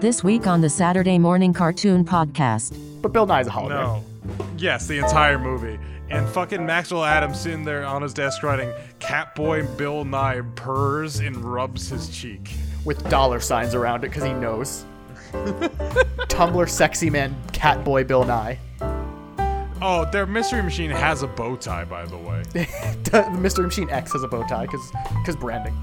This week on the Saturday Morning Cartoon Podcast. But Bill Nye's a holiday. No. Yes, the entire movie. And fucking Maxwell Atoms sitting there on his desk writing, Catboy Bill Nye purrs and rubs his cheek. With dollar signs around it because he knows. Tumblr sexy man Catboy Bill Nye. Oh, their Mystery Machine has a bow tie, by the way. the Mystery Machine X has a bow tie because because branding.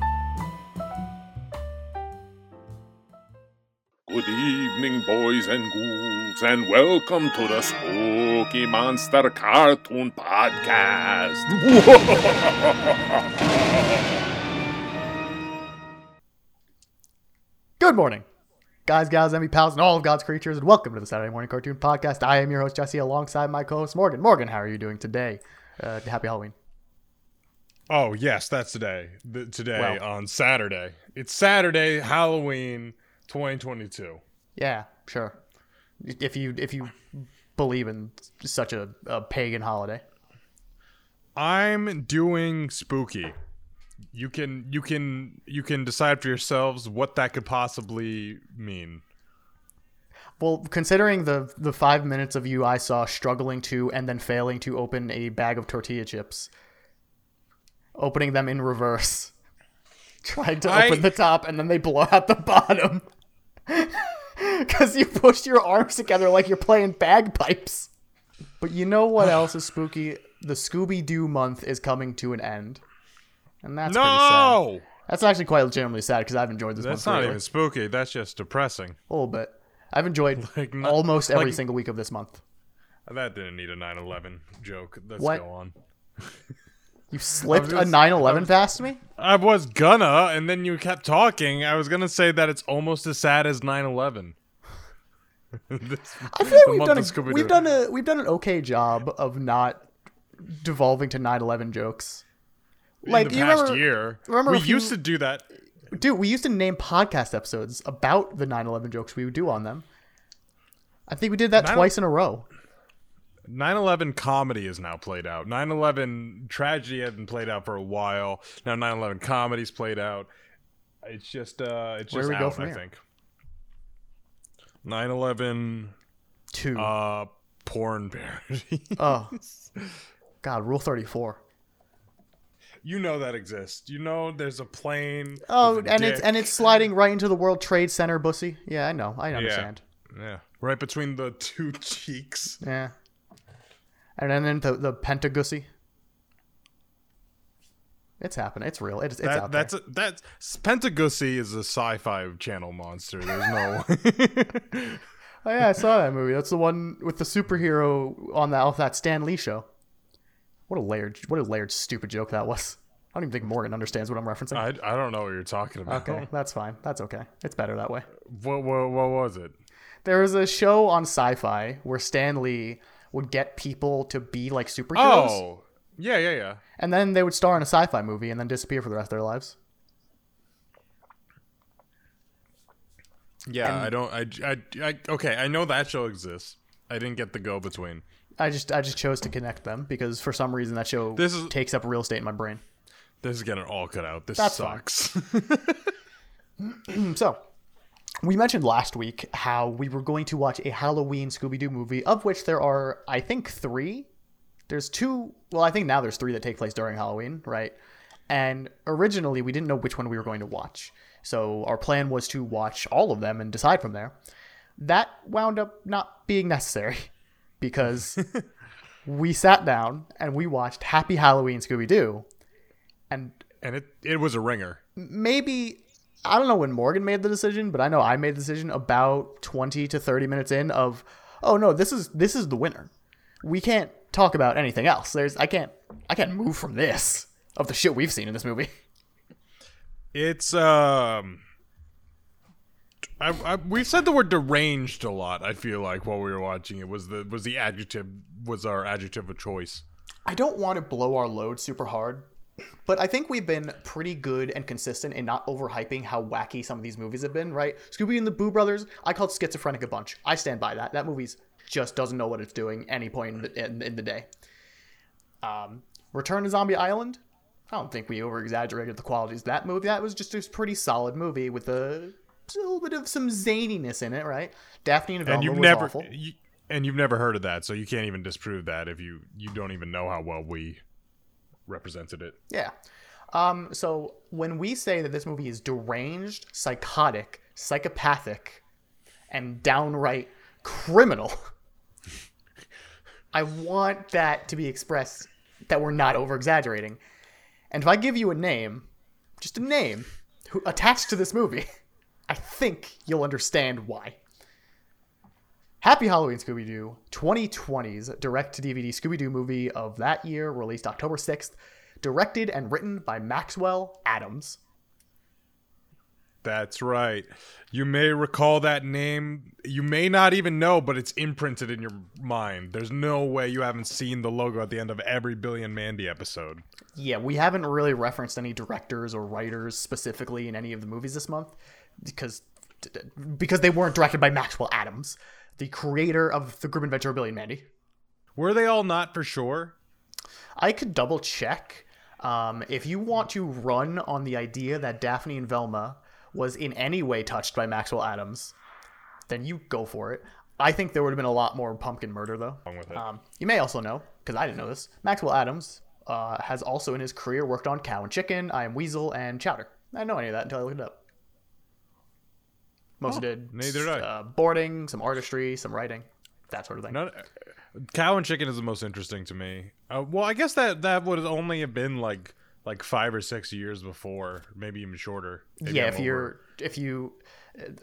Good evening, boys and ghouls, and welcome to the Spooky Monster Cartoon Podcast. Good morning, guys, gals, enby pals, and all of God's creatures, and welcome to the Saturday Morning Cartoon Podcast. I am your host Jesse, alongside my co-host Morgan. Morgan, how are you doing today? Uh, happy Halloween. Oh, yes, that's today. The, today Well. on Saturday. It's Saturday, Halloween 2022. Yeah, sure. If you if you believe in such a, a pagan holiday. I'm doing spooky. You can you can you can decide for yourselves what that could possibly mean. Well, considering the the five minutes of you I saw struggling to and then failing to open a bag of tortilla chips, opening them in reverse, trying to I- open the top and then they blow out the bottom, because you pushed your arms together like you're playing bagpipes. But you know what else is spooky? The Scooby Doo month is coming to an end, and that's pretty sad. no, That's actually quite legitimately sad because I've enjoyed this that's month not greatly. even spooky. That's just depressing. a little bit. I've enjoyed Like, not- almost every like- single week of this month. That didn't need a 9/11 joke. Let's What? go on. You slipped was a just- 9/11 past me. I was gonna, and then you kept talking. I was gonna say that it's almost as sad as 9/11. This- I feel like we've done a, we've done a we've done an okay job of not devolving to 9/11 jokes. Like in the you remember, year. remember we used to do that. dude, we used to name podcast episodes about the 9/11 jokes we would do on them. I think we did that 9 twice in a row. 9/11 comedy is now played out. 9/11 tragedy had been played out for a while. Now 9/11 comedy's played out. It's just uh it's Where just we go out, from I think. 9/11 Two. uh porn parody. oh, God, Rule 34. you know that exists. You know there's a plane. Oh, a and it's and it's sliding right into the World Trade Center, bussy. Yeah, I know. I understand. Yeah, right between the two cheeks. Yeah. And then the the Pentagussy. It's happening. It's real. It's, it's That, out that's there. a, that's Pentagussy is a sci-fi channel monster. There's no. Oh yeah, I saw that movie. That's the one with the superhero on that off that Stan Lee show. What a layered, what a layered, stupid joke that was. I don't even think Morgan understands what I'm referencing. I, I don't know what you're talking about. okay, that's fine. That's okay. It's better that way. What, what what was it? There was a show on Sci-Fi where Stan Lee would get people to be like superheroes, Oh, yeah, yeah, yeah. and then they would star in a sci-fi movie and then disappear for the rest of their lives. Yeah, I don't. I, I, I. Okay, I know that show exists. I didn't get the go between. I just, I just chose to connect them because for some reason that show This is- takes up real estate in my brain. This is getting all cut out. This That's sucks. So, we mentioned last week how we were going to watch a Halloween Scooby Doo movie, of which there are, I think, three. There's two. Well, I think now there's three that take place during Halloween, right? And originally, we didn't know which one we were going to watch. So, our plan was to watch all of them and decide from there. That wound up not being necessary because we sat down and we watched Happy Halloween Scooby Doo. And and it it was a ringer. maybe I don't know when Morgan made the decision, but I know I made the decision about 20 to 30 minutes in of oh no, this is this is the winner. We can't talk about anything else. There's I can't I can't move from this of the shit we've seen in this movie. It's um. I, I, we've said the word deranged a lot. I feel like while we were watching it was the was the adjective was our adjective of choice. I don't want to blow our load super hard, but I think we've been pretty good and consistent in not overhyping how wacky some of these movies have been, right? Scooby and the Boo Brothers, I called schizophrenic a bunch. I stand by that. That movie's just doesn't know what it's doing any point in the, in, in the day. Um, Return to Zombie Island, I don't think we over exaggerated the qualities of that movie. That was just a pretty solid movie with a a little bit of some zaniness in it, right? Daphne and Velma and you've was never awful. you, and you've never heard of that, so you can't even disprove that if you you don't even know how well we represented it. Yeah. Um, so when we say that this movie is deranged, psychotic, psychopathic, and downright criminal, I want that to be expressed that we're not over exaggerating. And if I give you a name, just a name, who attached to this movie, I think you'll understand why. Happy Halloween, Scooby Doo, 2020's direct to DVD Scooby Doo movie of that year, released October 6th, directed and written by Maxwell Atoms. That's right. You may recall that name. You may not even know, but it's imprinted in your mind. There's no way you haven't seen the logo at the end of every Billy and Mandy episode. Yeah, we haven't really referenced any directors or writers specifically in any of the movies this month because because they weren't directed by Maxwell Atoms, the creator of the Grim Adventure Billy and Mandy. Were they all not for sure? I could double check. Um, if you want to run on the idea that Daphne and Velma was in any way touched by Maxwell Atoms, then you go for it. I think there would have been a lot more pumpkin murder, though. Wrong with it. Um, you may also know, because I didn't know this, Maxwell Atoms uh, has also in his career worked on Cow and Chicken, I Am Weasel, and Chowder. I didn't know any of that until I looked it up. Mostly did neither did I. Uh, boarding, some artistry, some writing, that sort of thing. None, cow and chicken is the most interesting to me. Uh, well, I guess that that would only have been like like five or six years before, maybe even shorter. Maybe yeah I'm if over you're if you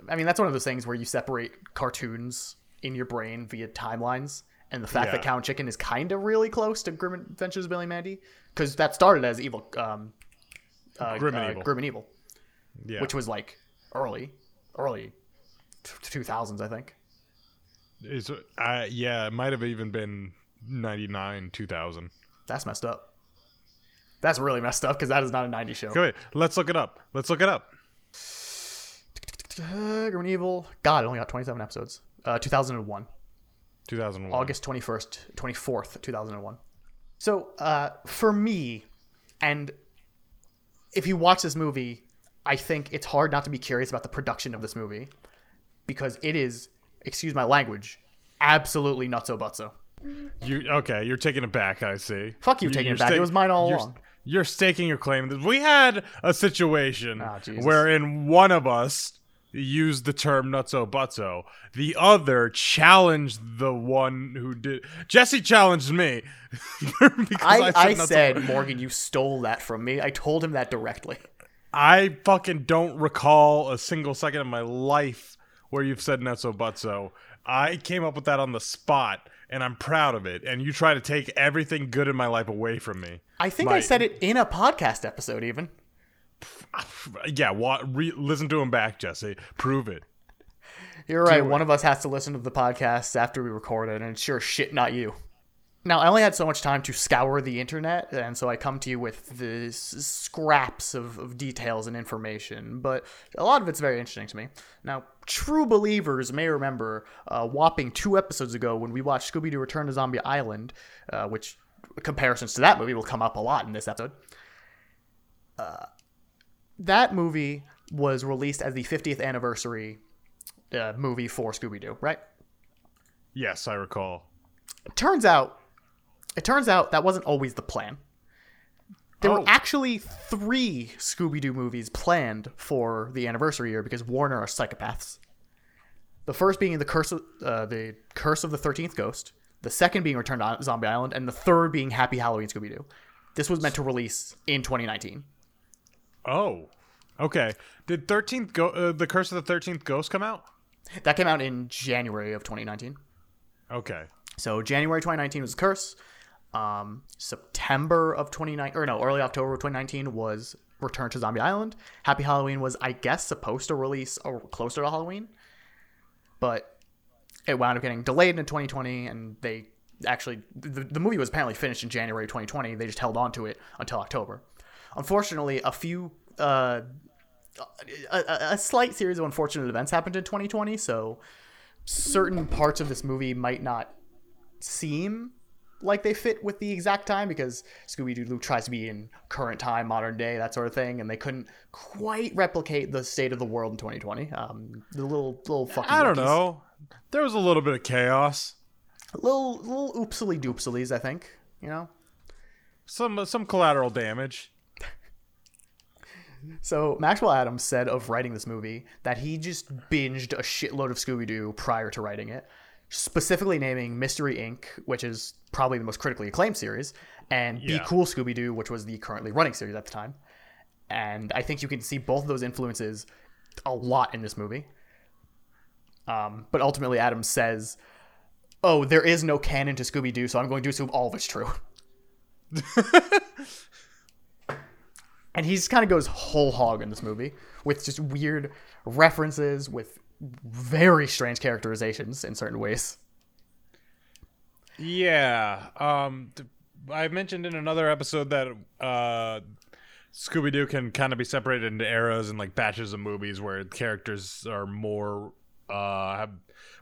i mean that's one of those things where you separate cartoons in your brain via timelines and the fact that cow and chicken is kind of really close to grim adventures of billy and mandy because that started as evil um uh, Grim and uh, Evil. grim and evil yeah. which was like early early 2000s i think It's, uh, yeah, it might have even been 99, 2000. that's messed up that's really messed up because that is not a ninety show Okay, let's look it up. Let's look it up. grim and evil god it only got 27 episodes uh 2001 2001. August 21st, 24th, 2001. So, uh, for me, and if you watch this movie, I think it's hard not to be curious about the production of this movie because it is, excuse my language, absolutely nutso butso. You okay? You're taking it back. I see. Fuck you taking you're it back. It was mine all you're, along. You're staking your claim. We had a situation Ah, Jesus. wherein one of us used the term nutso butso. The other challenged the one who did. Jesse challenged me because I, I nutso said. Morgan, you stole that from me. I told him that directly. I fucking don't recall a single second of my life where you've said nutso butso. I came up with that on the spot, and I'm proud of it. And you try to take everything good in my life away from me. I think I said it in a podcast episode, even. Yeah, wa- re- listen to him back, Jesse. Prove it. You're right. One of us has to listen to the podcast after we record it, and it's sure shit not you. Now, I only had so much time to scour the internet, and so I come to you with the scraps of, of details and information, but a lot of it's very interesting to me. Now, true believers may remember uh, whopping two episodes ago when we watched Scooby Doo Return to Zombie Island, uh, which comparisons to that movie will come up a lot in this episode. Uh, that movie was released as the 50th anniversary uh, movie for Scooby Doo, right? Yes, I recall. turns out it turns out that wasn't always the plan there Oh. were actually three scooby-doo movies planned for the anniversary year because warner are psychopaths the first being the curse of uh, the curse of the 13th ghost the second being return to zombie island and the third being happy halloween scooby-doo this was meant to release in 2019 Oh, okay. Did Thirteenth Go? Uh, the Curse of the Thirteenth Ghost come out? that came out in january of 2019 Okay. So January 2019 was Curse. Um, September of 2019, or no, early October of 2019 was Return to Zombie Island. Happy Halloween was, I guess, supposed to release closer to Halloween, but it wound up getting delayed in 2020, and they actually the, the movie was apparently finished in January 2020. They just held on to it until October. Unfortunately, a few. Uh, a- a slight series of unfortunate events happened in 2020, so certain parts of this movie might not seem like they fit with the exact time because Scooby Doo tries to be in current time, modern day, that sort of thing, and they couldn't quite replicate the state of the world in 2020. Um, the little little fucking I don't monkeys. know. There was a little bit of chaos. little little oopsily doopsilies, I think. You know. Some some collateral damage. So Maxwell Atoms said of writing this movie that he just binged a shitload of Scooby Doo prior to writing it, specifically naming Mystery Inc., which is probably the most critically acclaimed series, and Be Cool Scooby Doo, which was the currently running series at the time. And I think you can see both of those influences a lot in this movie. Um, but ultimately, Atoms says, "Oh, there is no canon to Scooby Doo, so I'm going to assume all of it's true." and he just kind of goes whole hog in this movie with just weird references with very strange characterizations in certain ways. Yeah. Um, th- I mentioned in another episode that uh, Scooby Doo can kind of be separated into eras and like batches of movies where characters are more uh, have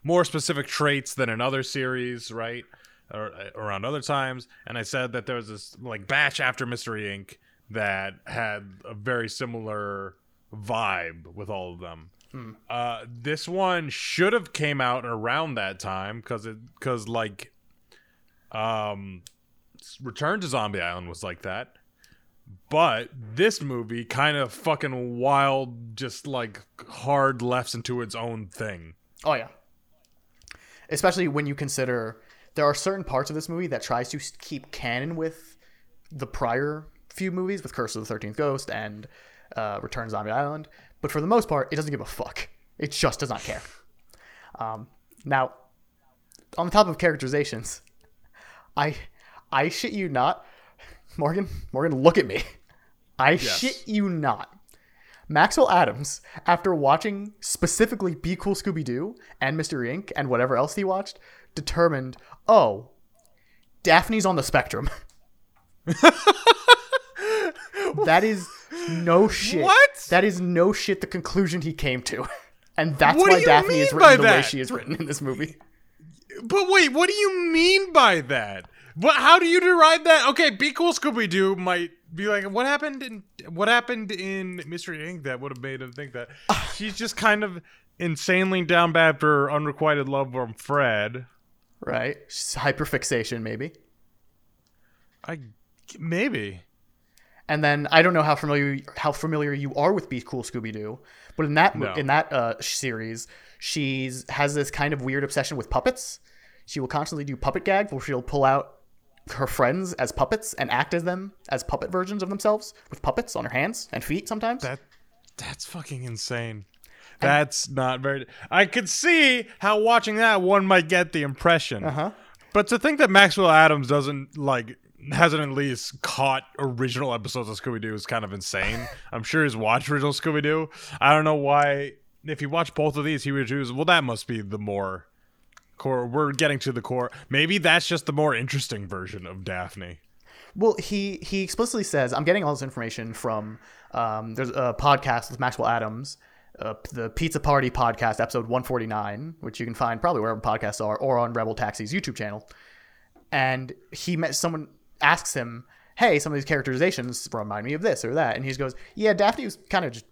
more specific traits than in other series, right? Or uh, around other times. And I said that there was this like batch after Mystery Inc. that had a very similar vibe with all of them. Uh, this one should have came out around that time because it because like um return to zombie island was like that. But this movie kind of fucking wild just like hard lefts into its own thing. Oh yeah. Especially when you consider there are certain parts of this movie that tries to keep canon with the prior few movies with Curse of the Thirteenth Ghost and uh, Return to Zombie Island, but for the most part, it doesn't give a fuck. It just does not care. Um, now, on the top of characterizations, I I shit you not, Morgan. Morgan, look at me. I shit you not. Maxwell Atoms, after watching specifically Be Cool Scooby Doo and Mystery Inc. and whatever else he watched, determined, oh, Daphne's on the spectrum. that is no shit. What? That is no shit the conclusion he came to. And that's What why Daphne is written the way she is written in this movie. but wait what do you mean by that what how do you derive that okay be cool scooby-doo might be like what happened in what happened in mystery inc that would have made him think that ah. she's just kind of insanely down bad for unrequited love from fred Right? Hyperfixation, maybe. i maybe And then I don't know how familiar how familiar you are with Be Cool Scooby Doo, but in that No. in that uh, series, she's has this kind of weird obsession with puppets. She will constantly do puppet gags where she'll pull out her friends as puppets and act as them as puppet versions of themselves with puppets on her hands and feet sometimes. That that's fucking insane. That's not very. I could see how watching that one might get the impression. Uh-huh. But to think that Maxwell Atoms doesn't like hasn't at least caught original episodes of Scooby Doo is kind of insane. I'm sure he's watched original Scooby Doo. I don't know why. If he watched both of these, he would choose. Well, that must be the more core. We're getting to the core. Maybe that's just the more interesting version of Daphne. Well, he he explicitly says, "I'm getting all this information from um, there's a podcast with Maxwell Atoms, uh, the Pizza Party podcast, episode 149, which you can find probably wherever podcasts are, or on Rebel Taxi's YouTube channel." And he met someone asks him, "Hey, some of these characterizations remind me of this or that," and he just goes, "Yeah, Daphne was kind of just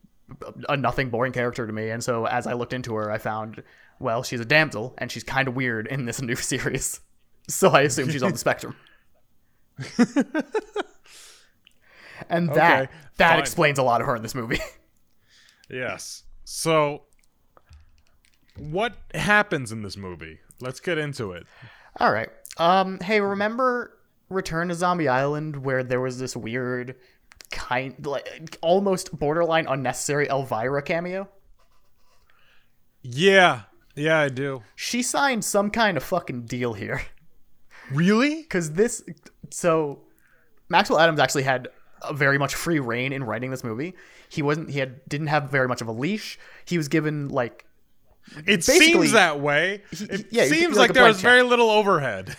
a nothing, boring character to me." And so as I looked into her, I found, well, she's a damsel and she's kind of weird in this new series. So I assume she's on the spectrum. And that Okay, that fine. explains a lot of her in this movie. Yes. So, what happens in this movie? Let's get into it. All right. Um hey, remember Return to Zombie Island where there was this weird kind like almost borderline unnecessary Elvira cameo? Yeah. Yeah, I do. She signed some kind of fucking deal here. Really? Cuz this so Maxwell Atoms actually had a very much free reign in writing this movie. He wasn't he had didn't have very much of a leash. He was given like It seems that way. he- It yeah, he- seems like like, there was check. very little overhead.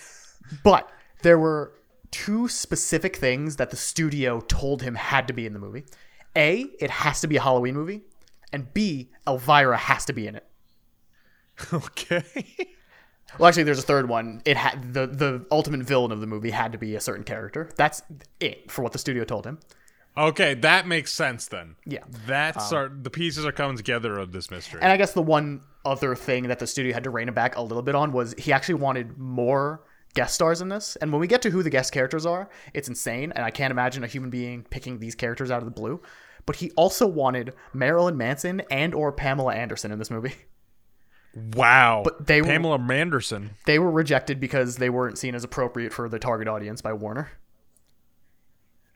But there were two specific things that the studio told him had to be in the movie. A, it has to be a Halloween movie, and B, Elvira has to be in it. okay. Well, actually, there's a third one. It had the the ultimate villain of the movie had to be a certain character. That's it for what the studio told him. Okay, that makes sense then. Yeah. That's um, our the pieces are coming together of this mystery. And I guess the one other thing that the studio had to rein it back a little bit on was he actually wanted more guest stars in this. And when we get to who the guest characters are, it's insane. And I can't imagine a human being picking these characters out of the blue. But he also wanted Marilyn Manson and or Pamela Anderson in this movie. wow. But they were- Pamela Manderson. They were rejected because they weren't seen as appropriate for the target audience by Warner.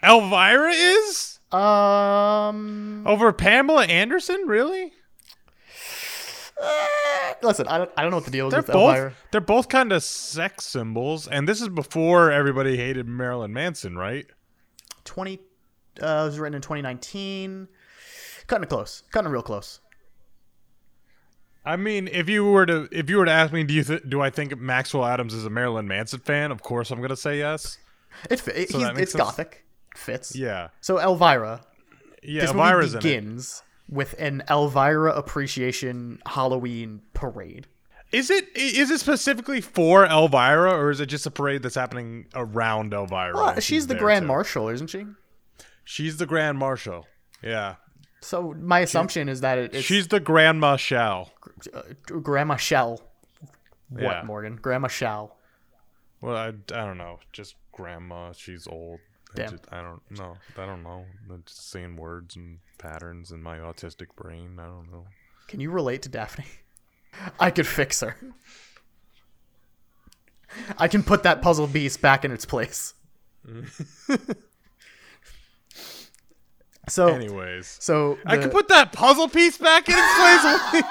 Elvira is Um, over Pamela Anderson. Really? Listen, I don't, I don't know what the deal is They're with both Elvira. they're both kind of sex symbols, and this is before everybody hated Marilyn Manson, right? 20, uh, it was written in 2019. Cutting it close. Cutting it real close. I mean, if you were to if you were to ask me, do you th- do I think Maxwell Atoms is a Marilyn Manson fan? Of course, I'm gonna say yes. It, fi- So he's, that makes it's sense. gothic. Fits. Yeah, So Elvira. yeah. Elvira's movie in it. begins with an Elvira appreciation Halloween parade. Is it is it specifically for Elvira, or is it just a parade that's happening around Elvira? Well, she's the grand too? marshal, isn't she? She's the grand marshal. Yeah, So my assumption is that it, it's she's the grandma shall. uh, Grandma Shell. What, Yeah. Morgan? Grandma Shell. Well, I, I don't know. Just grandma. She's old. I Damn. just- I don't know. I don't know. I'm just saying words and patterns in my autistic brain. I don't know. Can you relate to Daphne? I could fix her. I can put that puzzle piece back in its place. so, Anyways, so I can put that puzzle piece back in its place.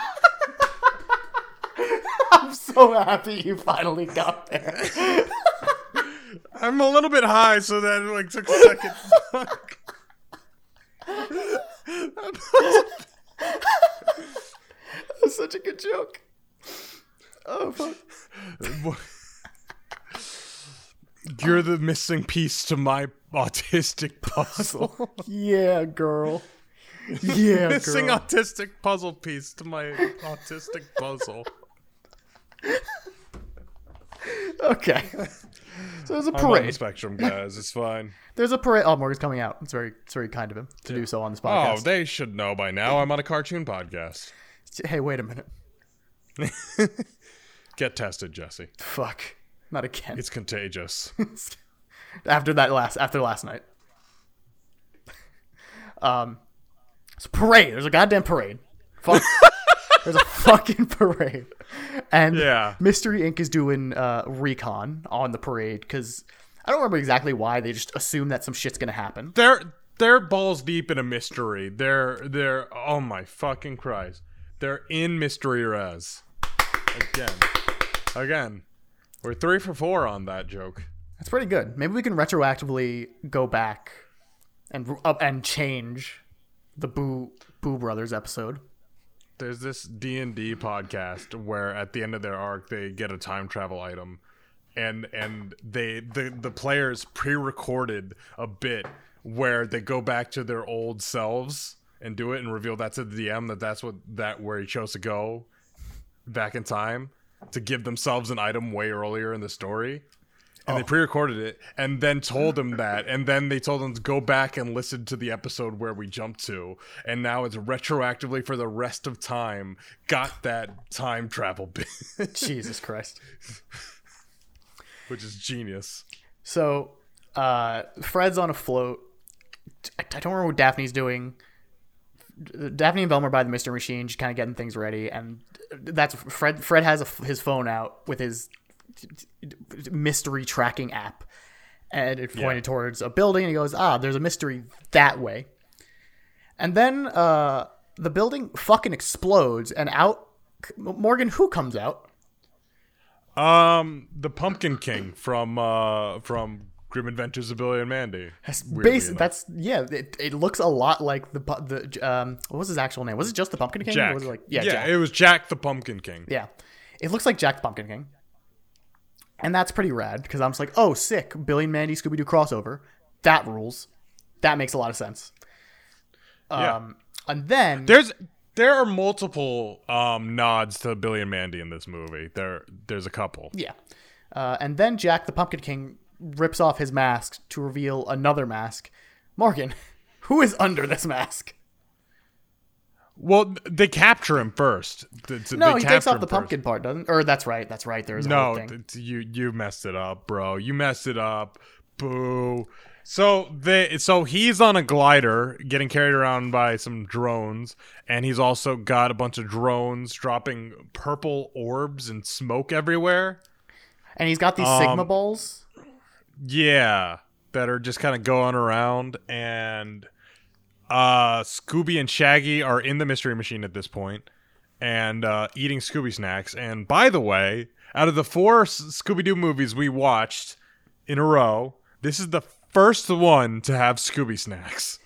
I'm so happy you finally got there. I'm a little bit high, so that like took a second. that was such a good joke. Oh fuck. You're the missing piece to my autistic puzzle. Yeah, girl. Yeah, missing girl. autistic puzzle piece to my autistic puzzle. Okay. So there's a on the parade. spectrum, guys. It's fine. There's a parade. Oh, Morgan's coming out. It's very, it's very kind of him to do so on this podcast. Oh, they should know by now. I'm on a cartoon podcast. hey, wait a minute. Get tested, Jesse. Fuck. Not again. It's contagious. after that last after last night. Um, it's a parade. There's a goddamn parade. Fuck. There's a fucking parade, and Yeah. Mystery Inc. is doing uh, recon on the parade because I don't remember exactly why. They just assume that some shit's gonna happen. they're they're balls deep in a mystery. They're they're oh my fucking Christ. They're in mystery res. Again. Again. We're three for four on that joke. That's pretty good. Maybe we can retroactively go back and up and change the Boo Boo Brothers episode. There's this D and D podcast where at the end of their arc they get a time travel item, and and they the the players pre-recorded a bit where they go back to their old selves and do it and reveal that to the DM that that's what that where he chose to go back in time to give themselves an item way earlier in the story. And they pre-recorded it and then told him that and then they told him to go back and listen to the episode where we jumped to and now it's retroactively for the rest of time got that time travel bit Jesus Christ. which is genius So, uh, Fred's on a float. I, I don't remember what Daphne's doing. Daphne and Velma are by the Mystery Machine, just kind of getting things ready, and that's Fred. Fred has a, his phone out with his mystery tracking app, and it pointed towards a building. And he goes, "Ah, there's a mystery that way." And then uh, the building fucking explodes, and out Morgan, who comes out? um the pumpkin king from uh from grim adventures of billy and mandy That's basi- that's yeah. It, it looks a lot like the the um. What was his actual name? Was it just the Pumpkin King? Or jack was it like yeah, yeah Jack. it was jack the pumpkin king yeah. It looks like Jack the Pumpkin King, and that's pretty rad because I'm just like, oh, sick, Billy and Mandy Scooby Doo crossover. That rules. That makes a lot of sense. Yeah. Um, and then There's there are multiple um, nods to Billy and Mandy in this movie. There, there's a couple. Yeah. Uh, and then Jack the Pumpkin King rips off his mask to reveal another mask. Morgan, who is under this mask? Well, they capture him first. No, they he takes off the first. pumpkin part, doesn't? It? Or that's right, that's right. There's a No, you you messed it up, bro. You messed it up. Boo. So they so he's on a glider getting carried around by some drones, and he's also got a bunch of drones dropping purple orbs and smoke everywhere. and he's got these Um, sigma balls. Yeah, that are just kind of going around, and uh, Scooby and Shaggy are in the mystery machine at this point, and uh, eating Scooby snacks. And by the way, out of the four Scooby Doo movies we watched in a row, this is the first one to have Scooby snacks.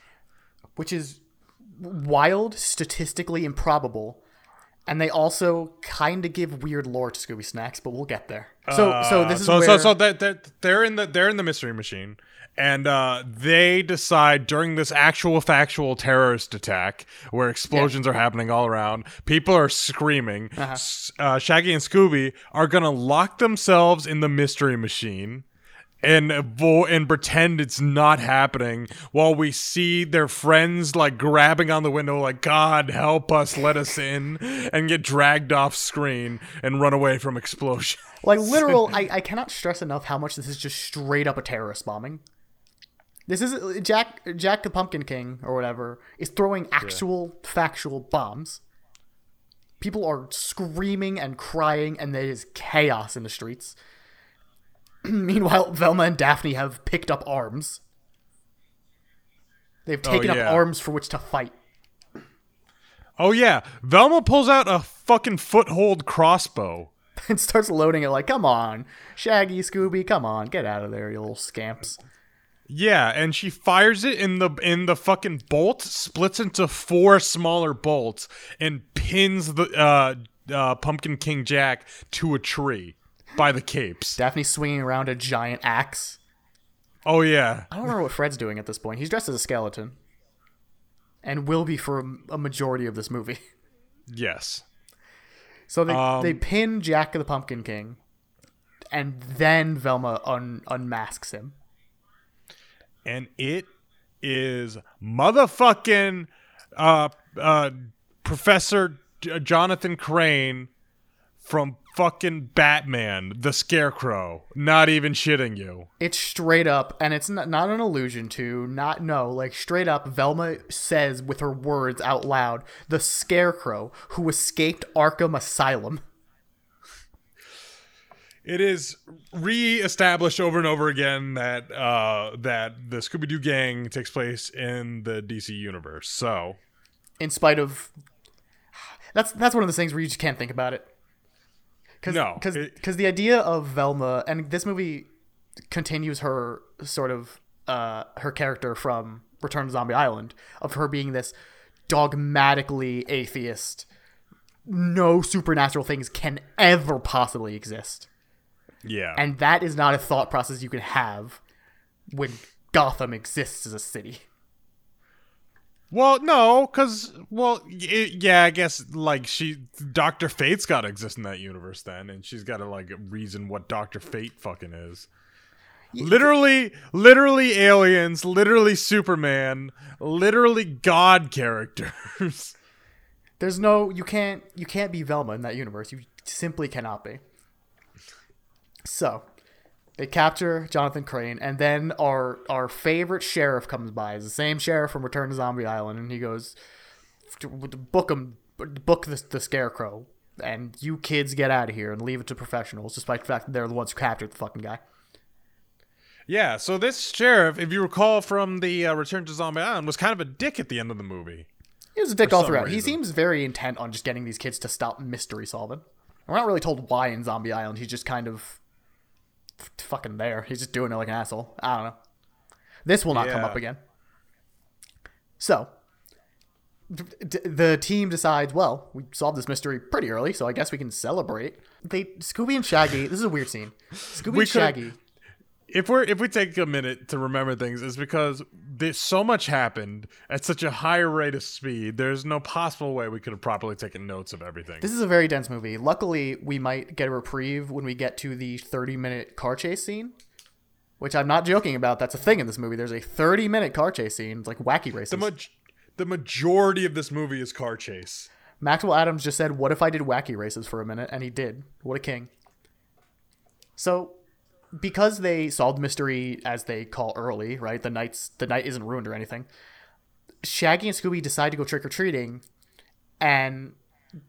which is wild, statistically improbable, and they also kind of give weird lore to Scooby Snacks, but we'll get there. So, so this is Uh, so where so so that that they're in the they're in the mystery machine and uh, they decide during this actual factual terrorist attack where explosions are happening all around people are screaming Uh-huh. Uh, shaggy and scooby are gonna lock themselves in the mystery machine and avo- and pretend it's not happening while we see their friends like grabbing on the window like god help us let us in and get dragged off screen and run away from explosion like literal. I, I cannot stress enough how much this is just straight up a terrorist bombing. This is Jack Jack the Pumpkin King or whatever is throwing actual factual bombs. People are screaming and crying, and there is chaos in the streets. Meanwhile, Velma and Daphne have picked up arms. They've oh, taken yeah. up arms for which to fight. Oh yeah, Velma pulls out a fucking foothold crossbow. and starts loading it like, come on, Shaggy, Scooby, come on, get out of there, you little scamps. Yeah, and she fires it in the in the fucking bolt, splits into four smaller bolts, and pins the uh, uh, Pumpkin King Jack to a tree by the capes. Daphne's swinging around a giant axe. Oh yeah, I don't remember what Fred's doing at this point. He's dressed as a skeleton. And will be for a- a majority of this movie. yes. So they, Um, they pin Jack the Pumpkin King, and then Velma un- unmasks him. And it is motherfucking uh, uh, Professor J- Jonathan Crane from fucking Batman, the Scarecrow. Not even shitting you. It's straight up, and it's not an allusion to, not, no, like straight up, Velma says with her words out loud, the Scarecrow who escaped Arkham Asylum. It is re-established over and over again that uh, that the Scooby Doo gang takes place in the DC universe. So in spite of that's that's one of those things where you just can't think about it. Cause, No, because the idea of Velma and this movie continues her sort of uh, her character from Return to Zombie Island of her being this dogmatically atheist. No supernatural things can ever possibly exist, yeah, and that is not a thought process you can have when Gotham exists as a city. well, no, because well, y- yeah, I guess like she Doctor Fate's got to exist in that universe then, and she's got to like reason what Doctor Fate fucking is. Literally, literally aliens, literally Superman, literally God characters. There's no you can't you can't be Velma in that universe. You simply cannot be. So, they capture Jonathan Crane, and then our our favorite sheriff comes by. It's the same sheriff from Return to Zombie Island, and he goes, "Book him, book the, the Scarecrow, and you kids get out of here and leave it to professionals." Despite the fact that they're the ones who captured the fucking guy. Yeah, so this sheriff, if you recall from the uh, Return to Zombie Island, was kind of a dick at the end of the movie. He was a dick all throughout. He seems very intent on just getting these kids to stop mystery solving. We're not really told why in Zombie Island. He's just kind of fucking there. He's just doing it like an asshole. I don't know. This will not come up again. So, d- the team decides, well, we solved this mystery pretty early, so I guess we can celebrate. They Scooby and Shaggy. This is a weird scene. Scooby We and Shaggy. If we're if we take a minute to remember things, it's because there's so much happened at such a higher rate of speed. There's no possible way we could have properly taken notes of everything. This is a very dense movie. Luckily, we might get a reprieve when we get to the 30 minute car chase scene, which I'm not joking about. That's a thing in this movie. There's a 30 minute car chase scene. It's like wacky races. the maj- the majority of this movie is car chase. Maxwell Atoms just said, What if I did wacky races for a minute? And he did. What a king. So, because they solved mystery as they call early, right? The night's the night isn't ruined or anything. Shaggy and Scooby decide to go trick or treating, and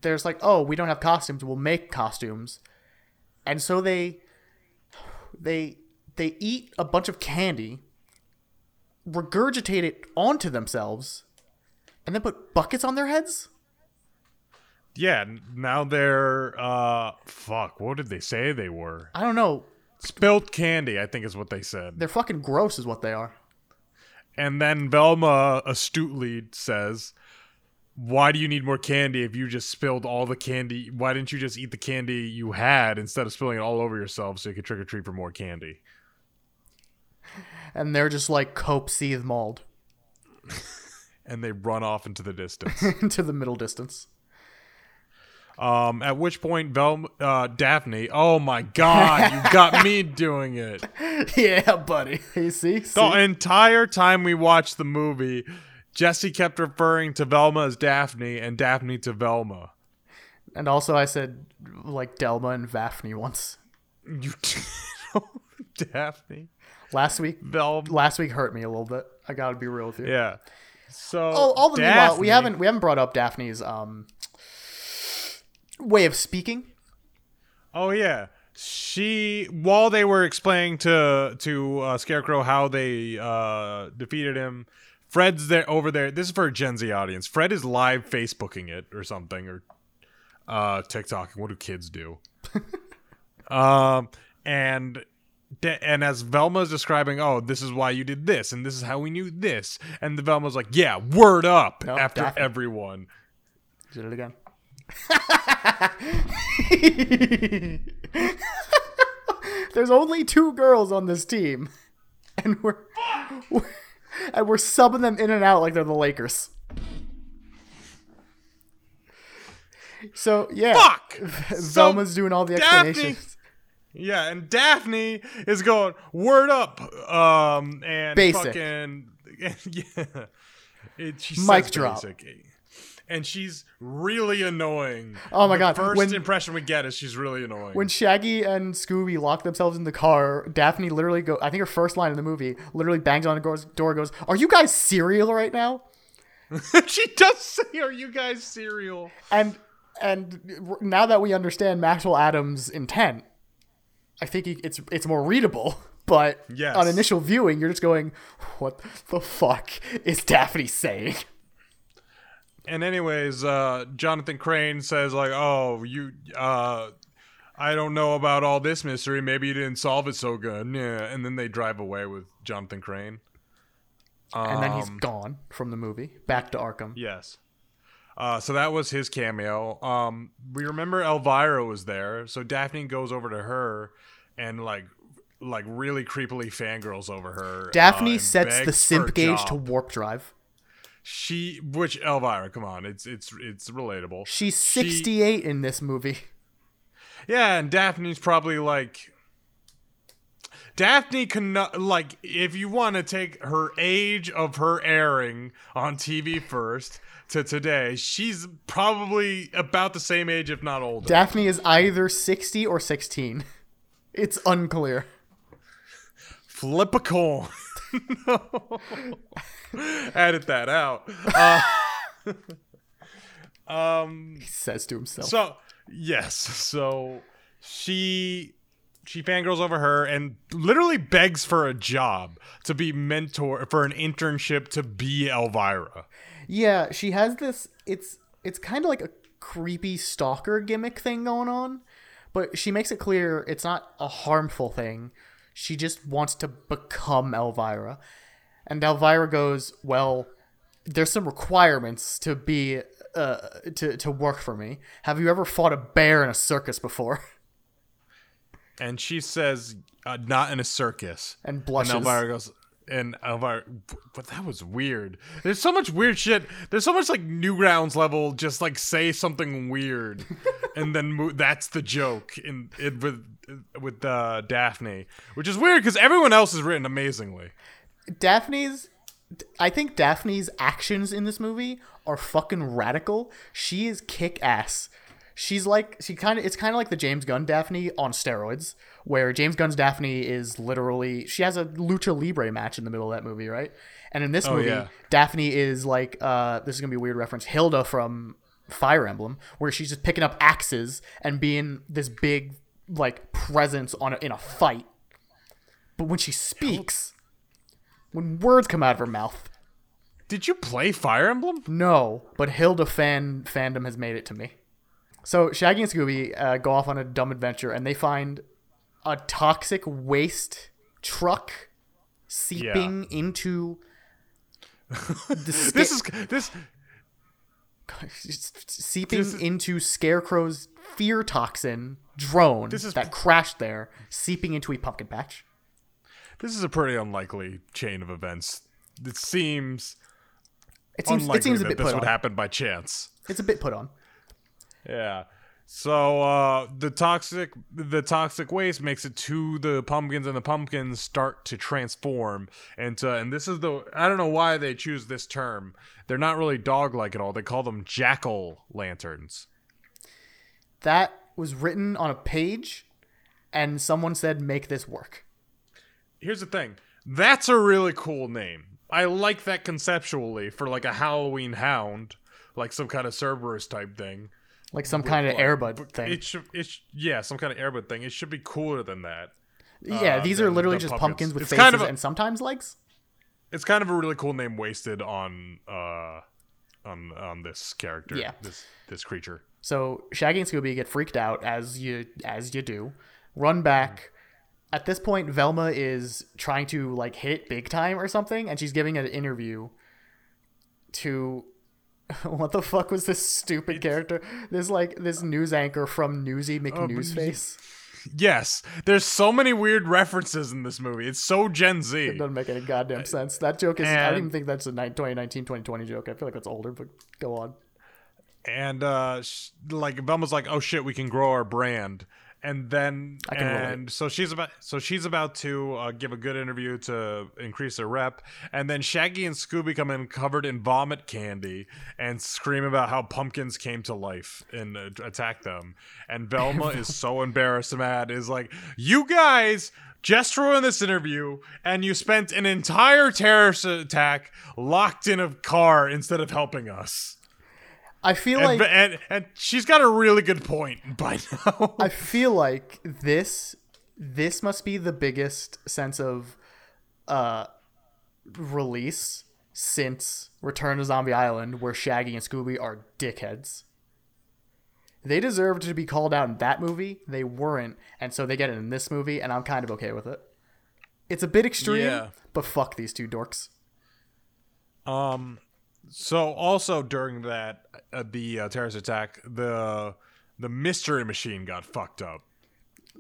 there's like, oh, we don't have costumes. We'll make costumes, and so they they they eat a bunch of candy, regurgitate it onto themselves, and then put buckets on their heads. Yeah, now they're uh fuck, what did they say they were? I don't know. Spilt candy, I think is what they said. They're fucking gross, is what they are. And then Velma astutely says, Why do you need more candy if you just spilled all the candy? Why didn't you just eat the candy you had instead of spilling it all over yourself so you could trick or treat for more candy? And they're just like cope seethe mauled And they run off into the distance. into the middle distance. Um, at which point, Velma, uh, Daphne, oh my god, you got me doing it. yeah, buddy. You see? See? The entire time we watched the movie, Jesse kept referring to Velma as Daphne and Daphne to Velma. And also, I said like Delma and Vaphne once You Daphne, last week. Velma. Last week hurt me a little bit. I gotta be real with you. Yeah. So Oh, all the meanwhile, we haven't we haven't brought up Daphne's um way of speaking. Oh yeah. She while they were explaining to to uh, Scarecrow how they uh, defeated him, Fred's there over there. This is for a Gen Z audience. Fred is live Facebooking it or something or uh, TikTok. What do kids do? um, and da- and as Velma's describing, oh, this is why you did this, and this is how we knew this, and the Velma's like, yeah, word up No, after Daphne. everyone. Did it again. There's only two girls on this team, and we're, we're and we're subbing them in and out like they're the Lakers. So yeah, Fuck. Velma's doing all the Daphne- explanations. Yeah, and Daphne is going word up, um, and Basic. fucking yeah. It, she Mic drop. basic. And she's really annoying. Oh my The God, First when- impression we get is she's really annoying. When Shaggy and Scooby lock themselves in the car, Daphne literally go. I think her first line in the movie literally bangs on the door, goes, "Are you guys cereal right now?" she does say, "Are you guys cereal?" And and now that we understand Maxwell Atoms' intent, I think it's it's more readable. But Yes. on initial viewing, you're just going, "What the fuck is Daphne saying?" And anyways, uh, Jonathan Crane says like, "Oh, you, uh, I don't know about all this mystery. Maybe you didn't solve it so good." Yeah, and then they drive away with Jonathan Crane. And then he's gone from the movie, back to Arkham. Yes. Uh, so that was his cameo. Um, we remember Elvira was there, so Daphne goes over to her and like, like really creepily fangirls over her. uh, Daphne and sets the simp gauge to warp drive. She, which Elvira? Come on, it's it's it's relatable. She's She- 68 in this movie. Yeah, and Daphne's probably like. Daphne can like if you want to take her age of her airing on TV first to today, she's probably about the same age, if not older. Daphne is either 60 or 16. It's unclear. Flip a coin. no. Edit that out. Uh, um. He says to himself. So yes. So she she fangirls over her and literally begs for a job to be mentor for an internship to be Elvira. Yeah, she has this. It's it's kind of like a creepy stalker gimmick thing going on, but she makes it clear it's not a harmful thing. She just wants to become Elvira, and Elvira goes, "Well, there's some requirements to be uh to to work for me. Have you ever fought a bear in a circus before?" and she says, uh, "Not in a circus." And blushes. And Elvira goes, and Elvira, but that was weird. There's so much weird shit. There's so much like Newgrounds level, just like say something weird, and then mo- that's the joke in it with with uh, Daphne, which is weird because everyone else is written amazingly. Daphne's I think Daphne's actions in this movie are fucking radical. She is kick ass. She's like she kind of it's kind of like the James Gunn Daphne on steroids, where James Gunn's Daphne is literally she has a lucha libre match in the middle of that movie, right? And in this movie, yeah. Daphne is like uh this is going to be a weird reference, Hilda from Fire Emblem, where she's just picking up axes and being this big like presence on a, in a fight. But when she speaks, when words come out of her mouth, Did you play Fire Emblem? no, but Hilda fan fandom has made it to me. So Shaggy and Scooby uh, go off on a dumb adventure, and they find a toxic waste truck seeping into the sca- This is this. seeping is- into Scarecrow's fear toxin drone This is- that crashed there, seeping into a pumpkin patch. This is a pretty unlikely chain of events. It seems It seems unlikely it seems a that bit this put would on. happen by chance. It's a bit put on. Yeah. So uh, the toxic the toxic waste makes it to the pumpkins, and the pumpkins start to transform into. And this is the I don't know why they choose this term. They're not really dog like at all. They call them jackal lanterns. That was written on a page, and someone said, "Make this work." Here's the thing. That's a really cool name. I like that conceptually for like a Halloween hound, like some kind of Cerberus type thing. Like some kind of Like, airbud thing. It should, it sh- yeah, some kind of airbud thing. It should be cooler than that. yeah, uh, these are literally just pumpkins. pumpkins with It's faces kind of a- and sometimes legs. It's kind of a really cool name wasted on uh on on this character. Yeah. This this creature. So Shaggy and Scooby get freaked out as you as you do. Run back. At this point, Velma is trying to like hit it big time or something, and she's giving an interview to what the fuck was this stupid character? This like this news anchor from Newsy McNewsface. Yes, there's so many weird references in this movie. It's so Gen Z. It doesn't make any goddamn sense. That joke is. I don't even think that's a ni- 2019 2020 joke. I feel like that's older, but go on. And uh sh- like Velma's like, "Oh shit, we can grow our brand." And then I can relate. and so she's about so she's about to uh, give a good interview to increase her rep. And then Shaggy and Scooby come in covered in vomit candy and scream about how pumpkins came to life and uh, attack them. And Velma is so embarrassed and mad is like you guys just ruined this interview and you spent an entire terrorist attack locked in a car instead of helping us I feel and, like and, and she's got a really good point by now I feel like this this must be the biggest sense of uh release since Return to Zombie Island where Shaggy and Scooby are dickheads. They deserved to be called out in that movie. They weren't, and so they get it in this movie, and I'm kind of okay with it. It's a bit extreme, Yeah. but fuck these two dorks. Um, so also during that uh, the uh, terrorist attack, the the mystery machine got fucked up.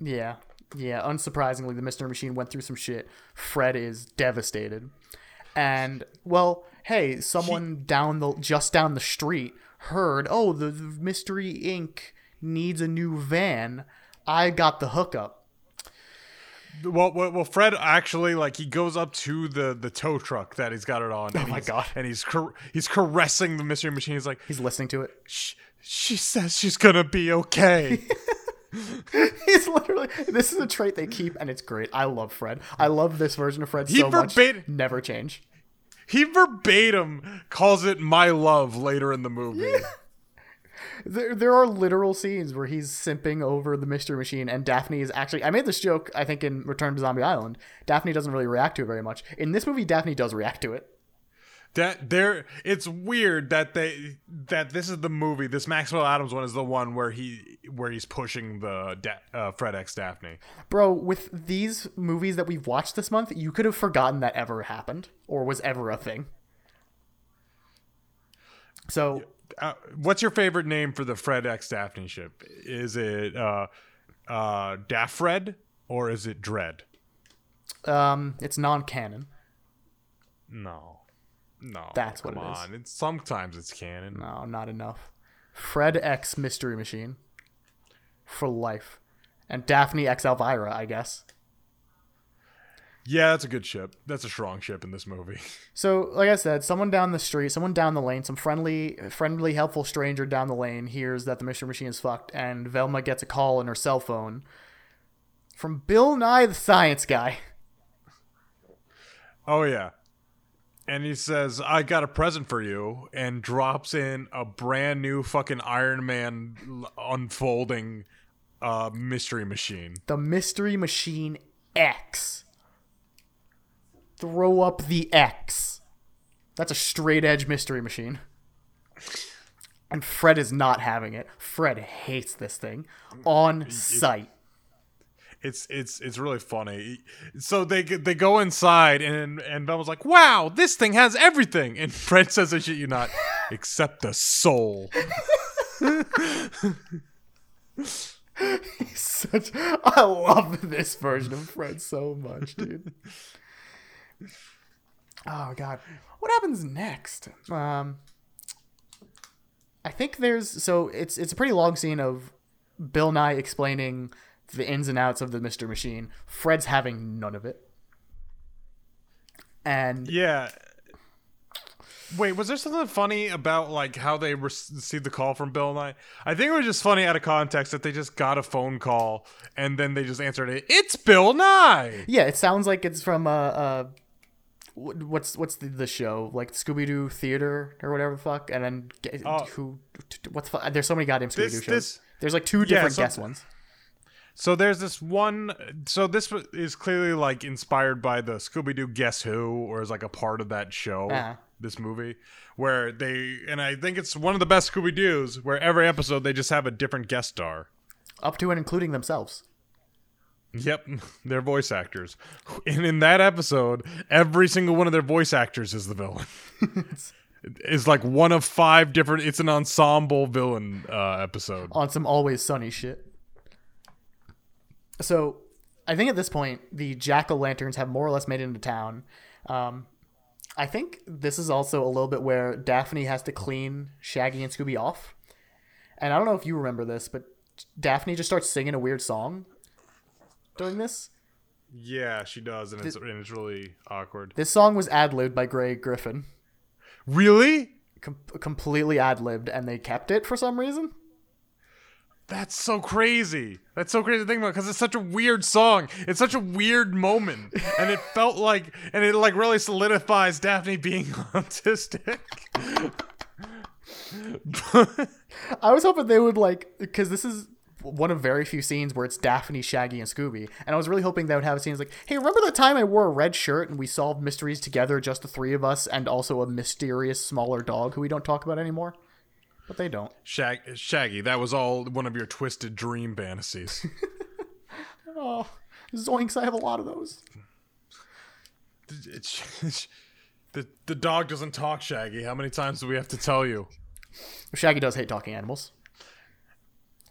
Yeah, yeah. Unsurprisingly, the Mystery Machine went through some shit. Fred is devastated, and well, hey, someone down the just down the street heard, oh, the, the Mystery Inc. needs a new van. I got the hookup. Well, well, well, Fred actually like he goes up to the the tow truck that he's got it on. Oh my God. And he's car- he's caressing the mystery machine. He's like, He's listening to it. She says she's gonna be okay. He's literally. This is a trait they keep, and it's great. I love Fred. I love this version of Fred He so much. Never change. he verbatim calls it my love later in the movie. There, there are literal scenes where he's simping over the mystery machine, and Daphne is actually. I made this joke, I think, in Return to Zombie Island. Daphne doesn't really react to it very much. In this movie, Daphne does react to it. That there, it's weird that they that this is the movie. This Maxwell Atoms one is the one where he where he's pushing the da- uh, Fred X Daphne. Bro, with these movies that we've watched this month, you could have forgotten that ever happened or was ever a thing. So, Uh, what's your favorite name for the Fred X Daphne ship? Is it uh, uh, Daffred or is it Dread? Um, it's non-canon. No, no. That's what it is. on. It's sometimes it's canon. No, not enough. Fred X Mystery Machine for life, and Daphne X Elvira, I guess. Yeah, that's a good ship. That's a strong ship in this movie. So, like I said, someone down the street, someone down the lane, some friendly, friendly, helpful stranger down the lane hears that the Mystery Machine is fucked, and Velma gets a call on her cell phone from Bill Nye the Science Guy. Oh yeah. And he says, "I got a present for you," and drops in a brand new fucking Iron Man unfolding uh, mystery machine. The Mystery Machine X. Throw up the X. That's a straight edge Mystery Machine. And Fred is not having it. Fred hates this thing on sight. It's it's it's really funny. So they they go inside and and Velma's like, "Wow, this thing has everything." And Fred says, "I shit you not, except the soul." He's Such I love this version of Fred so much, dude. Oh god. What happens next? Um I think there's so it's it's a pretty long scene of Bill Nye explaining the ins and outs of the Mr. Machine. Fred's having none of it. And Yeah. Wait, was there something funny about like how they received the call from Bill Nye? I think it was just funny out of context that they just got a phone call and then they just answered it. It's Bill Nye. yeah, it sounds like it's from uh uh what's what's the, the show like Scooby Doo Theater or whatever the fuck, and then ge- Oh. who what's fu- there's so many goddamn Scooby Doo shows. this- there's like two different so- guest ones. So there's this one. So this is clearly like inspired by the Scooby Doo Guess Who, or is like a part of that show. Uh-huh. This movie, where they and I think it's one of the best Scooby Doo's, where every episode they just have a different guest star. up to and including themselves. Yep, they're voice actors, and in that episode, every single one of their voice actors is the villain. It's like one of five different. It's an ensemble villain uh, episode. on some always sunny shit. So, I think at this point the jack o' lanterns have more or less made it into town. Um, I think this is also a little bit where Daphne has to clean Shaggy and Scooby off. And I don't know if you remember this, but Daphne just starts singing a weird song during this. Yeah, she does, and it's and it's really awkward. This song was ad libbed by Grey Griffin, Really? Com- completely ad libbed, and they kept it for some reason. That's so crazy. That's so crazy to think about because it's such a weird song. It's such a weird moment, and it felt like, and it like really solidifies Daphne being autistic. I was hoping they would like because this is one of very few scenes where it's Daphne, Shaggy, and Scooby, and I was really hoping they would have scenes like, "Hey, remember the time I wore a red shirt and we solved mysteries together, just the three of us, and also a mysterious smaller dog who we don't talk about anymore?" But they don't. Shag- Shaggy, that was all one of your twisted dream fantasies. Oh, zoinks! I have a lot of those. The the dog doesn't talk, Shaggy. How many times do we have to tell you? Shaggy does hate talking animals.